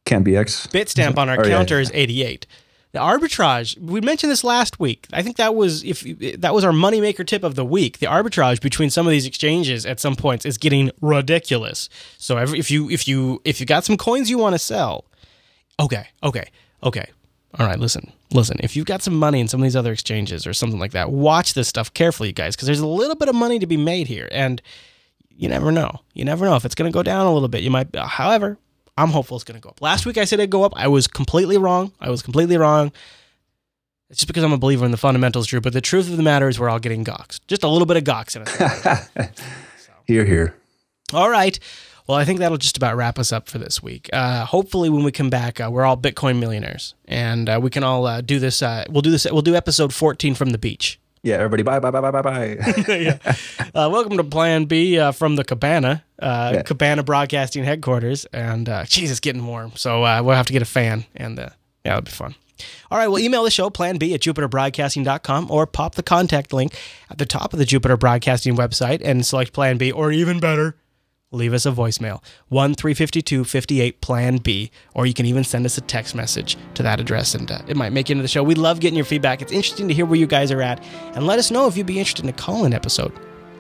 CampBX. Bitstamp on our Oh, yeah, counter yeah. is 88. The arbitrage, we mentioned this last week. I think that was if that was our moneymaker tip of the week. The arbitrage between some of these exchanges at some points is getting ridiculous. So if you if you if you got some coins you want to sell, okay, okay, okay. All right, listen, listen. If you've got some money in some of these other exchanges or something like that, watch this stuff carefully, you guys, because there's a little bit of money to be made here, and you never know. You never know if it's going to go down a little bit. You might. However, I'm hopeful it's going to go up. Last week I said it'd go up. I was completely wrong. I was completely wrong. It's just because I'm a believer in the fundamentals, Drew. But the truth of the matter is, we're all getting gox. Just a little bit of gox in it. Here, here. All right. Well, I think that'll just about wrap us up for this week. Uh, hopefully, when we come back, uh, we're all Bitcoin millionaires, and uh, we can all uh, do this. Uh, we'll do this. We'll do episode 14 from the beach. Yeah, everybody. Bye, bye, bye, bye, bye, bye. yeah. Uh, welcome to Plan B uh, from the Cabana, uh, Yeah. Cabana Broadcasting headquarters. And uh, geez, it's getting warm, so uh, we'll have to get a fan, and uh, yeah, it'll be fun. All right, well, email the show, plan B at jupiterbroadcasting.com, or pop the contact link at the top of the Jupiter Broadcasting website and select Plan B, or even better, leave us a voicemail 1 352 58 Plan B, or you can even send us a text message to that address and uh, it might make it into the show. We love getting your feedback. It's interesting to hear where you guys are at and let us know if you'd be interested in a call in episode.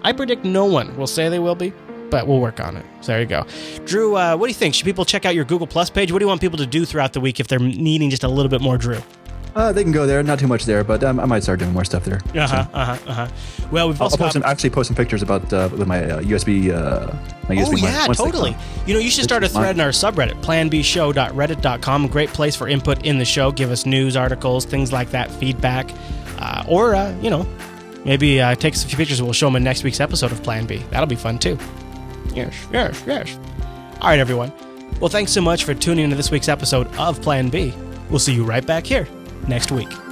I predict no one will say they will be, but we'll work on it. So there you go. Drew, uh, what do you think? Should people check out your Google Plus page? What do you want people to do throughout the week if they're needing just a little bit more Drew? Uh, they can go there. Not too much there, but um, I might start doing more stuff there. Uh huh. Uh huh. Uh huh. Well, we've I'll, also I'll post got. some, actually post some pictures about uh, with my uh, USB. Uh, my Oh mic yeah, totally. You know, you should start a thread in our subreddit, planbshow.reddit.com. Great place for input in the show. Give us news articles, things like that, feedback, uh, or uh, you know, maybe uh, take us a few pictures we'll show them in next week's episode of Plan B. That'll be fun too. Yes, yes, yes. All right, everyone. Well, thanks so much for tuning into this week's episode of Plan B. We'll see you right back here next week.